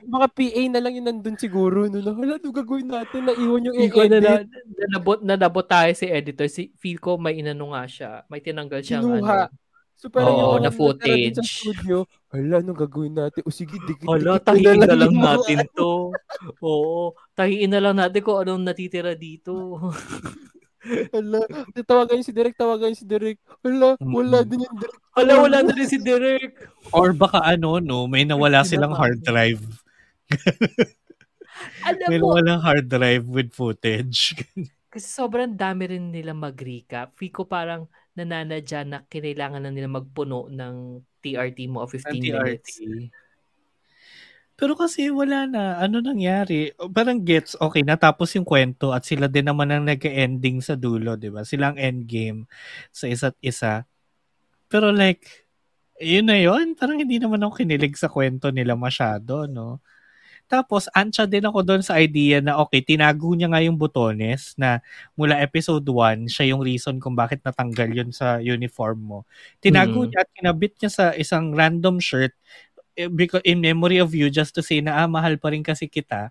mga- PA na lang yung nandun siguro. No, na, hala, ano gagawin natin? Naiwan yung ko na, na, i-edit. na, nabot, na nabot tayo si editor. Si, feel ko may inano nga siya. May tinanggal siyang Kinuha. ano. So parang Oo, yung na dun sa footage. studio, hala, ano gagawin natin? O sige, dikit, Hala, tahiin na lang mga- natin to. Oo, tahiin na lang natin kung anong natitira dito. Hala, tawagan si Derek, tawagan si Derek. Hala, wala Mm. din yung Derek. Hala, wala na rin si Derek. or baka ano, no, may nawala Hindi silang hard drive. Alam May mo, nawalang hard drive with footage. kasi sobrang dami rin nila mag-recap. Ko parang nananadya na kinailangan na nila magpuno ng TRT mo of 15 minutes. Pero kasi wala na. Ano nangyari? Parang gets, okay, natapos yung kwento at sila din naman ang nag-ending sa dulo, di ba? Sila ang endgame sa isa't isa. Pero like, yun na yun. Parang hindi naman ako kinilig sa kwento nila masyado, no? Tapos, ansya din ako doon sa idea na, okay, tinago niya nga yung botones na mula episode 1, siya yung reason kung bakit natanggal yun sa uniform mo. Tinago Mhm. niya at kinabit niya sa isang random shirt eh, because in memory of you just to say na ah, mahal pa rin kasi kita.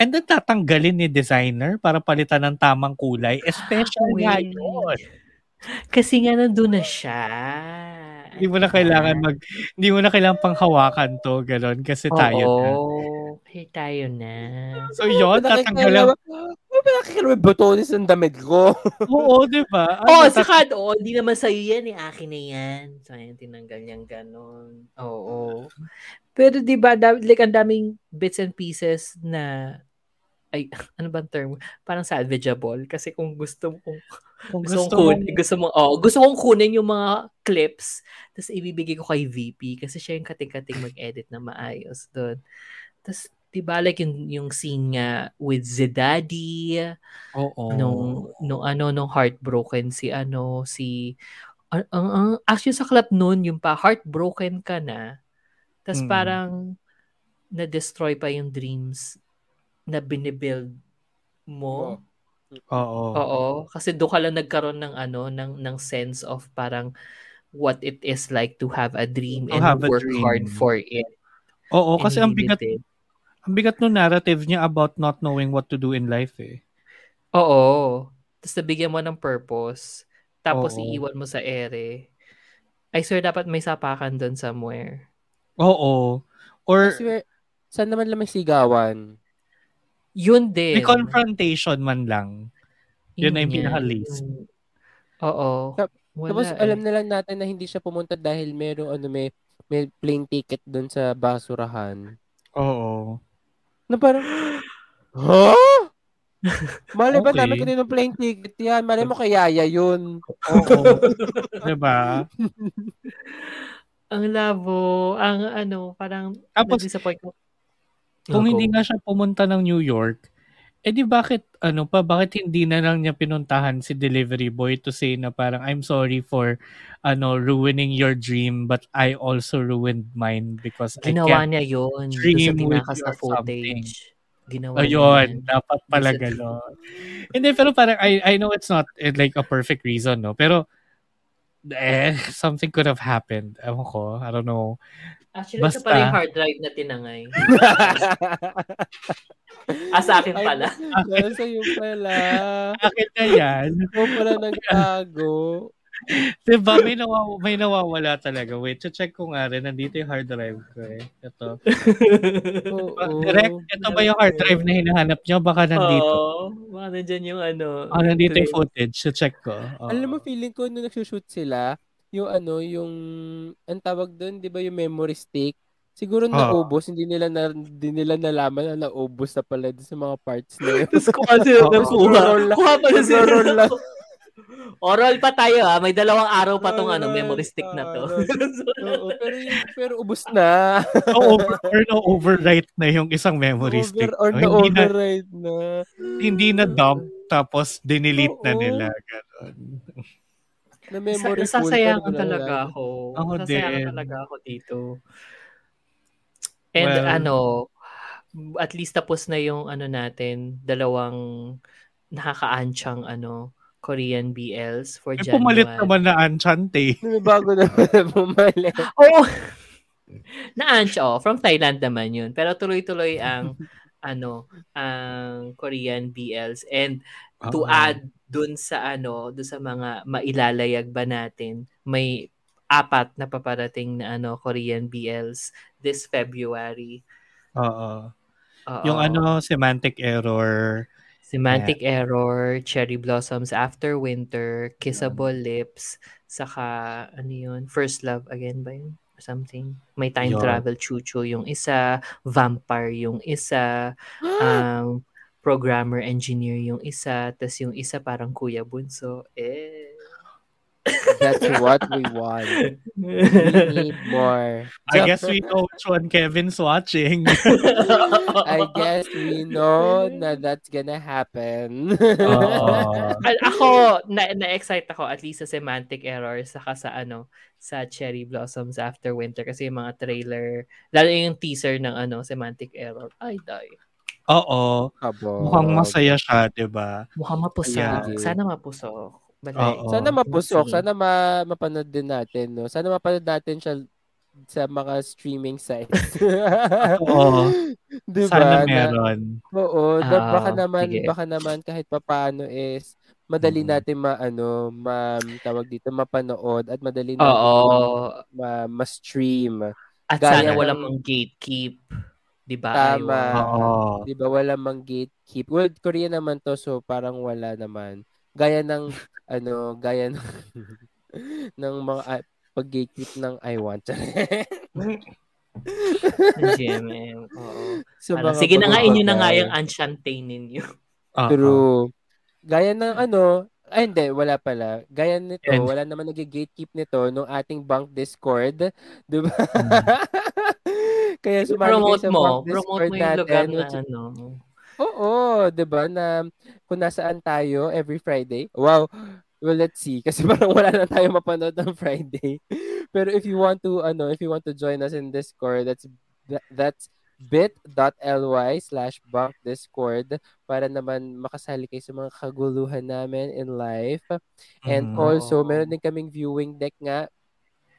And then tatanggalin ni designer para palitan ng tamang kulay. Especially Wait. yun. Kasi nga nandun na siya. Hindi mo na kailangan mag, hindi mo na kailangan panghawakan to, gano'n, kasi tayo na. Oo. Kasi tayo na. So yun, tatanggalan. Ano yung botones ng damit ko? Oo, di ba? Oh, Ano, saka doon, hindi naman sa'yo yan, eh, akin na yan. So, ayan, tinanggal niyang ganon. Oo. Pero di ba, da- like, ang daming bits and pieces na, ay, ano bang term? Parang salvageable. Kasi kung gusto mo, kung kung gusto, gusto kunin, gusto mo, oh, gusto kong kunin yung mga clips, tapos ibibigay ko kay VP kasi siya yung kating-kating mag-edit na maayos doon. Tapos, Diba like yung, yung scene nga with Zedaddy, Oo. nung, nung ano, nung heartbroken si ano, si, ang, ang, ang- actually sa club noon, yung pa, heartbroken ka na, tas Mm. parang, na-destroy pa yung dreams na binibuild mo. Oo. Oo, kasi doon ka lang nagkaroon ng ano, ng ng sense of parang what it is like to have a dream To and have a work dream. hard for it. Oo, kasi ang bigat, it. Ang bigat no narrative niya about not knowing what to do in life eh. Oo. Tapos nabigyan mo ng purpose. Tapos Oo. iiwan mo sa ere. I swear dapat may sapakan doon somewhere. Oo. I Or swear, saan naman lang may sigawan? Yun din. may confrontation man lang. Yun na yung yan. pinaka-least. Oo. Tap- Wala Tapos eh. alam na lang natin na hindi siya pumunta dahil merong ano may may plane ticket doon sa basurahan. Oo. Na parang Huh? Mali ba Okay. namin kanino plane ticket yan? Mali mo kay Yaya yun. Oo. diba? Ang labo. Ang ano, parang Tapos, na-disappoint ko. Kung hindi nga siya pumunta ng New York, eh di bakit, ano pa, bakit hindi na lang niya pinuntahan si delivery boy to say na parang, I'm sorry for, ano, ruining your dream, but I also ruined mine because I Ginawa can't. niya yun. Dream with tinakas you na or something. footage. Ginawa Ayun, niya dapat pala gano'n. Hindi, pero parang, I, I know it's not eh, like a perfect reason, no? Pero, eh, something could have happened. Ewan ko, I don't know. Actually, ito Basta- pala yung hard drive na tinangay. ah, sa akin pala. Nasa iyo pala. Akin na yan. Ikaw pala nagtago. Diba, may, nawaw- may nawawala talaga. Wait, check ko nga rin. Nandito yung hard drive ko eh. Ito. Oo. Direct, ito ba yung hard drive na hinahanap nyo? Baka nandito. Oo. Baka nandyan yung ano. Ah, nandito yung footage. So, check ko. Oo. Alam mo, feeling ko nung nagsushoot sila, yung ano, yung, ang tawag doon, di ba yung memory stick? Siguro Oo. naubos, hindi nila na, hindi nila nalaman na naubos na pala dun sa mga parts na yun. Tapos kuha sila ng kuha. Kuha pala sila. Roll lang. Oral pa tayo ah. May dalawang araw pa tong ano, Oral, memory stick na to. Oo, pero yung, pero ubos na. So, over, or no, overwrite na yung isang memory stick. Over, or No, na hindi na, hindi na dump, tapos dinelete na nila. Ganon. Na memory Sa-. Nasasayangan talaga ako. Ako Nasasayangan din. talaga ako dito. And Well- ano, at least tapos na yung ano natin, dalawang nakakaansyang ano, Korean BLs for Eh, January. pumalit naman na Enchante. May bago na bumalik. Oo. Na-ansya, oh. From Thailand naman yun. Pero tuloy-tuloy ang ano, ang Korean BLs. And to Oo. add dun sa ano, dun sa mga mailalayag ba natin, may apat na paparating na ano Korean BLs this February. Oo. Oo. Yung ano, semantic error. Semantic Error, Cherry Blossoms After Winter, Kissable Lips, saka ano yun, First Love again ba yun? Or something. May time Yun. travel chuchu yung isa, Vampire yung isa, um, Programmer Engineer yung isa, tas yung isa parang Kuya Bunso. Eh. That's what we want. We need more. I guess we know which one Kevin's watching. I guess we know na that's gonna happen. Al- ako, na, na-excite ako at least sa semantic error saka sa ano, sa Cherry Blossoms After Winter kasi yung mga trailer, lalo yung teaser ng ano, semantic error. Ay, die. Oo. Kabog. Mukhang masaya siya, di ba? Mukhang mapusok. Yeah. Sana mapusok. Balay. Oo. Sana mapusok, sana ma mapanood din natin, no? Sana mapanood natin siya sa mga streaming sites. Oo. Di ba? Sana Na- meron. Oo, da- Ah, baka naman sige. baka naman kahit papaano is madali Mhm. natin maano, ma tawag dito mapanood at madali natin Oo. ma, ma-stream. At Gaya sana ng- wala mang gatekeep. Di ba? Tama. Oo. 'Di ba wala mang gatekeep. Well, Korea naman to so parang wala naman. Gaya ng ano, gaya ng ng mga ah, pag-gatekeep ng I want. GMM. Oo. so, Ano, sige na nga, inyo na nga yung Enchante ninyo. Oo. True. Gaya ng ano, ay hindi, wala pala. Gaya nito, And- wala naman nag-gatekeep nito nung ating bank Discord. Di ba? Mm. Kaya sumali kayo Promote sa mo. Bunk Promote Discord mo yung lugar natin. na ano. Oo, 'di ba na kung nasaan tayo every Friday. Wow. Well, let's see kasi parang wala na tayo mapanood ng Friday. Pero if you want to ano, if you want to join us in Discord, that's that- that's bit.ly slash bunk discord para naman makasali kayo sa mga kaguluhan namin in life. And Mhm. also, meron din kaming viewing deck nga.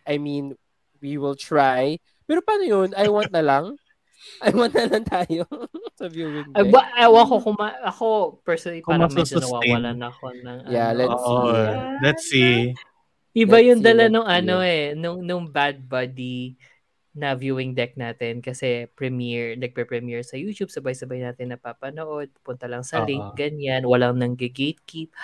I mean, we will try. Pero paano yun? I want na lang? I want na lang tayo sa viewing Ay, deck. ba, ewan ko kung ma- ako personally Kung parang medyo nawawalan ako ng Yeah, ano. let's Oo, see. let's see. Iba Let's yung see, dala nung see. ano eh, nung, nung Bad Buddy na viewing deck natin kasi premiere, nagpe-premiere sa YouTube, sabay-sabay natin napapanood, punta lang sa link, Oo. ganyan, walang nang gatekeep.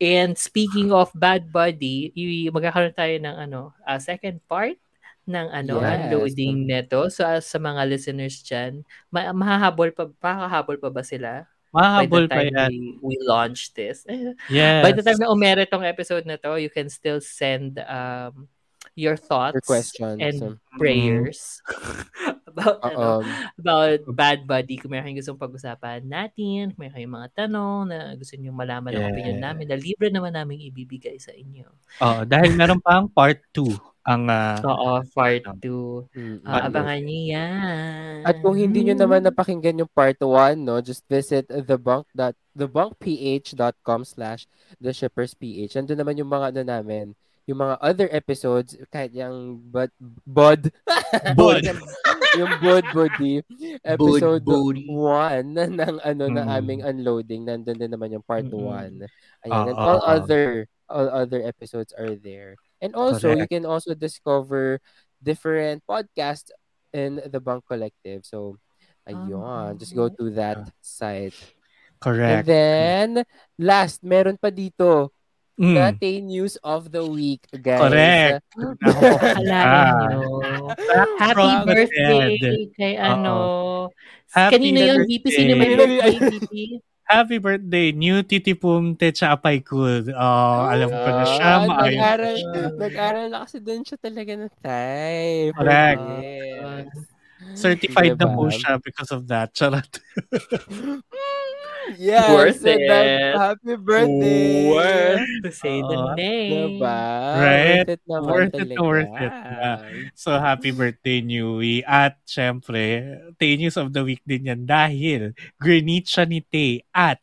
And speaking of Bad Buddy, y- magkakaroon tayo ng ano, a second part ng ano, Yes. unloading neto. So as sa mga listeners dyan, ma- mahahabol pa, makakahabol pa ba sila? By Mahabol pa yan. we, we launch this. Eh, Yes. By the time na umere tong episode na to, you can still send um your thoughts Your questions. and prayers about ano, Um, about Bad Buddy. Kung meron kayong gustong pag-usapan natin, kung meron kayong mga tanong na gusto niyo malaman ang opinion Yeah. namin, na libre naman namin ibibigay sa inyo. Oo, dahil meron pa ang part 2 ang ah, Oo, part 2. mm, mm. abangan niyo yan. At kung hindi nyo naman napakinggan yung part 1, no, just visit thebunk dot thebunkph.com slash theshippersph. Nandun naman yung mga ano namin, yung mga other episodes, kahit yung bud, bud, Bud. yung bud buddy, episode Buddy. 1 ng ano na Mm. aming unloading, nandun din naman yung part Mm-mm. 1. Ayan, and Oo, all oo. other all other episodes are there. And also, you Correct. can also discover different podcasts in the Bunk Collective. So, ayun, just go to that site. And correct. then, last, meron pa dito, Mm. Nate News of the Week, guys. Correct. Akalain Ah. nyo. Happy From birthday kay ano. Happy Kanino yun, VP? Sino birthday, VP? Happy birthday, new titipum te chapay kud. Oh, alam ko na siya. Maayos nag-aral, na nag-aral na kasi doon siya talaga na type. Correct. Yes. Certified na Diba? po siya because of that. Charot. Yes, Worth it. happy birthday. Worth to say the Oo. name. Diba? Right? Worth it naman Worth it talaga. worth it na. So, happy birthday, Newy. At, syempre, Tay News of the Week din yan dahil siya ni Tay at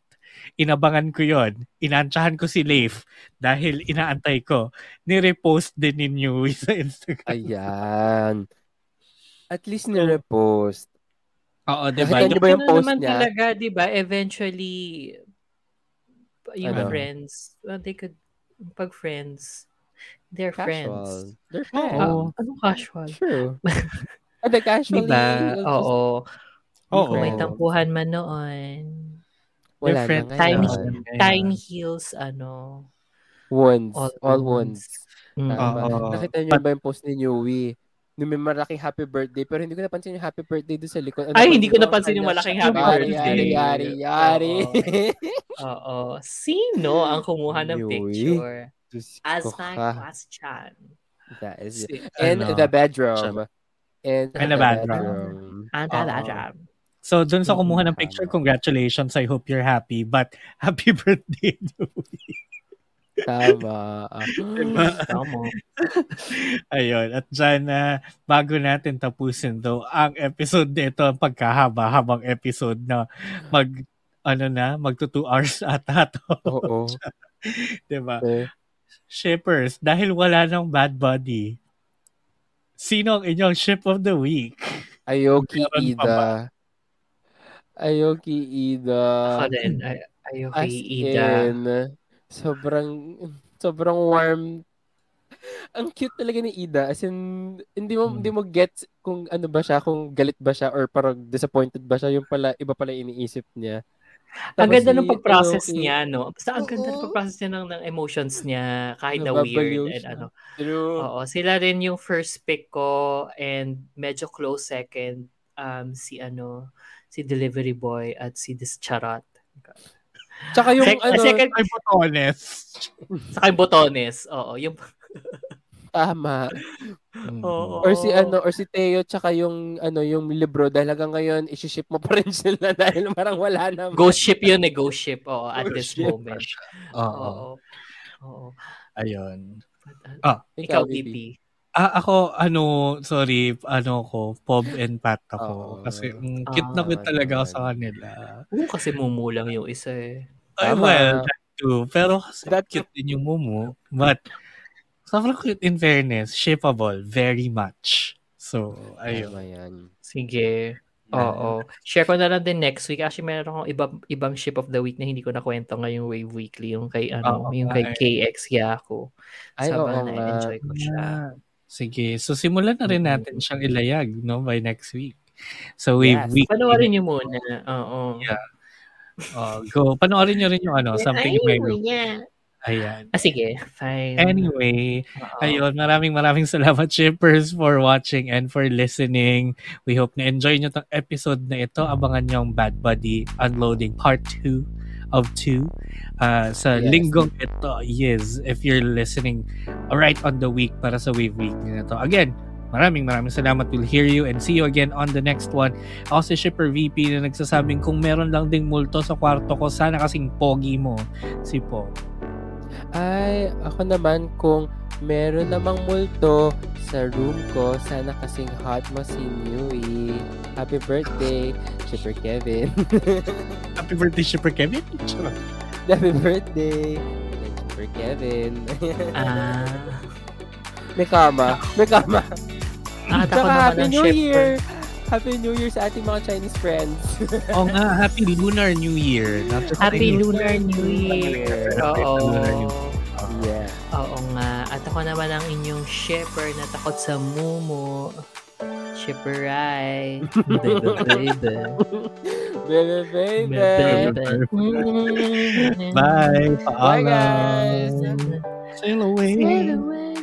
inabangan ko yon Inantsahan ko si Leif dahil inaantay ko. Ni-repost din ni Newy sa Instagram. Ayan. At least ni-repost. Oo, Nakita niyo ba yung Ano post naman niya? talaga, di ba, eventually, yung Ano? friends, well, they could, pag friends, they're friends. Casual. They're Oo. friends. Ah, anong casual? True. And the casually, Diba? also, Oo. Oo. Kung may tampuhan man noon. wala They're na friends. Tiny, ngayon. tiny heels, ano, Wounds. all, All wounds. Mm. Tama. Oo. Nakita niyo ba yung post ni Newy? Nung may malaking happy birthday, pero hindi ko napansin yung happy birthday doon sa likod. Ano Ay, hindi ko napansin yung malaking happy Yari, birthday. Yari, yari, yari. Oo. Sino ang kumuha ng Yui. picture? Diyos As my question. That is Si- In ano, the bedroom. In, In the bedroom. And Oo. that So, dun sa kumuha ng picture, congratulations. I hope you're happy. But, happy birthday, Newy. Tama. Tama. Ayun. At dyan, na bago natin tapusin daw ang episode nito, ang pagkahaba-habang episode na mag, ano na, magto 2 hours ata to. Oo. diba? Eh, Shippers, dahil wala ng bad body, sino ang inyong ship of the week? Ayoki Meron Ida. Ayoki Ida. Ako din. Ay, ayaw As Ida. in, sobrang, sobrang warm. Ang cute talaga ni Ida. As in, hindi mo, Hmm. hindi mo get kung ano ba siya, kung galit ba siya or parang disappointed ba siya. Yung pala, iba pala iniisip niya. Ang Tapos ganda si ng pag-process Ayoki, niya, no? Basta ang ganda ng pag-process niya ng, ng emotions niya, kahit na weird and ano. True. Oo, sila rin yung first pick ko and medyo close second um si ano, si Delivery Boy at si This Charot. Tsaka yung Sec- ano, second Ay, botones. sa kay Botones. Oo, yung tama. Mm. Oo. Or si ano, or si Teo tsaka yung ano, yung libro dahil hanggang ngayon i-ship mo pa rin sila dahil parang wala na. Ghost ship yun eh, ghost ship. Oo, at Ghost this ship. moment. Oo. Oo. Ayun. Ikaw, BP. Ah, ako, ano, sorry, ano ko, Pob and Pat ako. Oo. Kasi mm, cute na Ah, cute talaga ako sa kanila. Oo, kasi mumulang yung isa eh. Ay, Tama. well, that too. Pero kasi That cute din yung mumu. But, sobrang cute in fairness. Shippable. Very much. So, ayun. Tama yan. Sige. Oo. Share ko na lang din next week. Actually, meron akong ibang, ibang ship of the week na hindi ko nakwento ngayong Wave Weekly. Yung kay, ano, Oo, yung kay ay. KX Yako. Ay, oo nga. na-enjoy ko siya. Sige. So, simulan na rin natin siyang ilayag, no? By next week. So, Wave Yes. Week. Panoorin niyo muna. Oo. Yeah. Oh, go. Panoorin nyo rin yung ano, something may. Ayan. Ah, sige. Fine. Anyway, Oo. Ayun, maraming maraming salamat shippers for watching and for listening. We hope na enjoy nyo tong episode na ito. Abangan nyo ang Bad Buddy Unloading Part 2 of 2 uh, sa Yes. linggong ito. Yes, if you're listening right on the week para sa Wave Week na to. Again, maraming maraming salamat. We'll hear you and see you again on the next one. Ako si Shipper VP na nagsasabing kung meron lang ding multo sa kwarto ko, sana kasing pogi mo si Po. Ay, ako naman kung meron namang multo sa room ko, sana kasing hot mo si Nui. Happy birthday, Shipper Kevin. Happy birthday, Shipper Kevin. Happy birthday, Shipper Kevin. Ah. may kama, may kama. Tsaka naman Happy New shipper. Year! Happy New Year sa ating mga Chinese friends. Oo nga, Happy Lunar New Year. Not just Happy Lunar New Year. Oo. Yeah. Oo nga. At ako naman ang inyong shipper na takot sa mumu. Shipper Rai. Baby, baby. Baby, baby. Bye. Bye, Paalam. guys. Sail away. Sail away.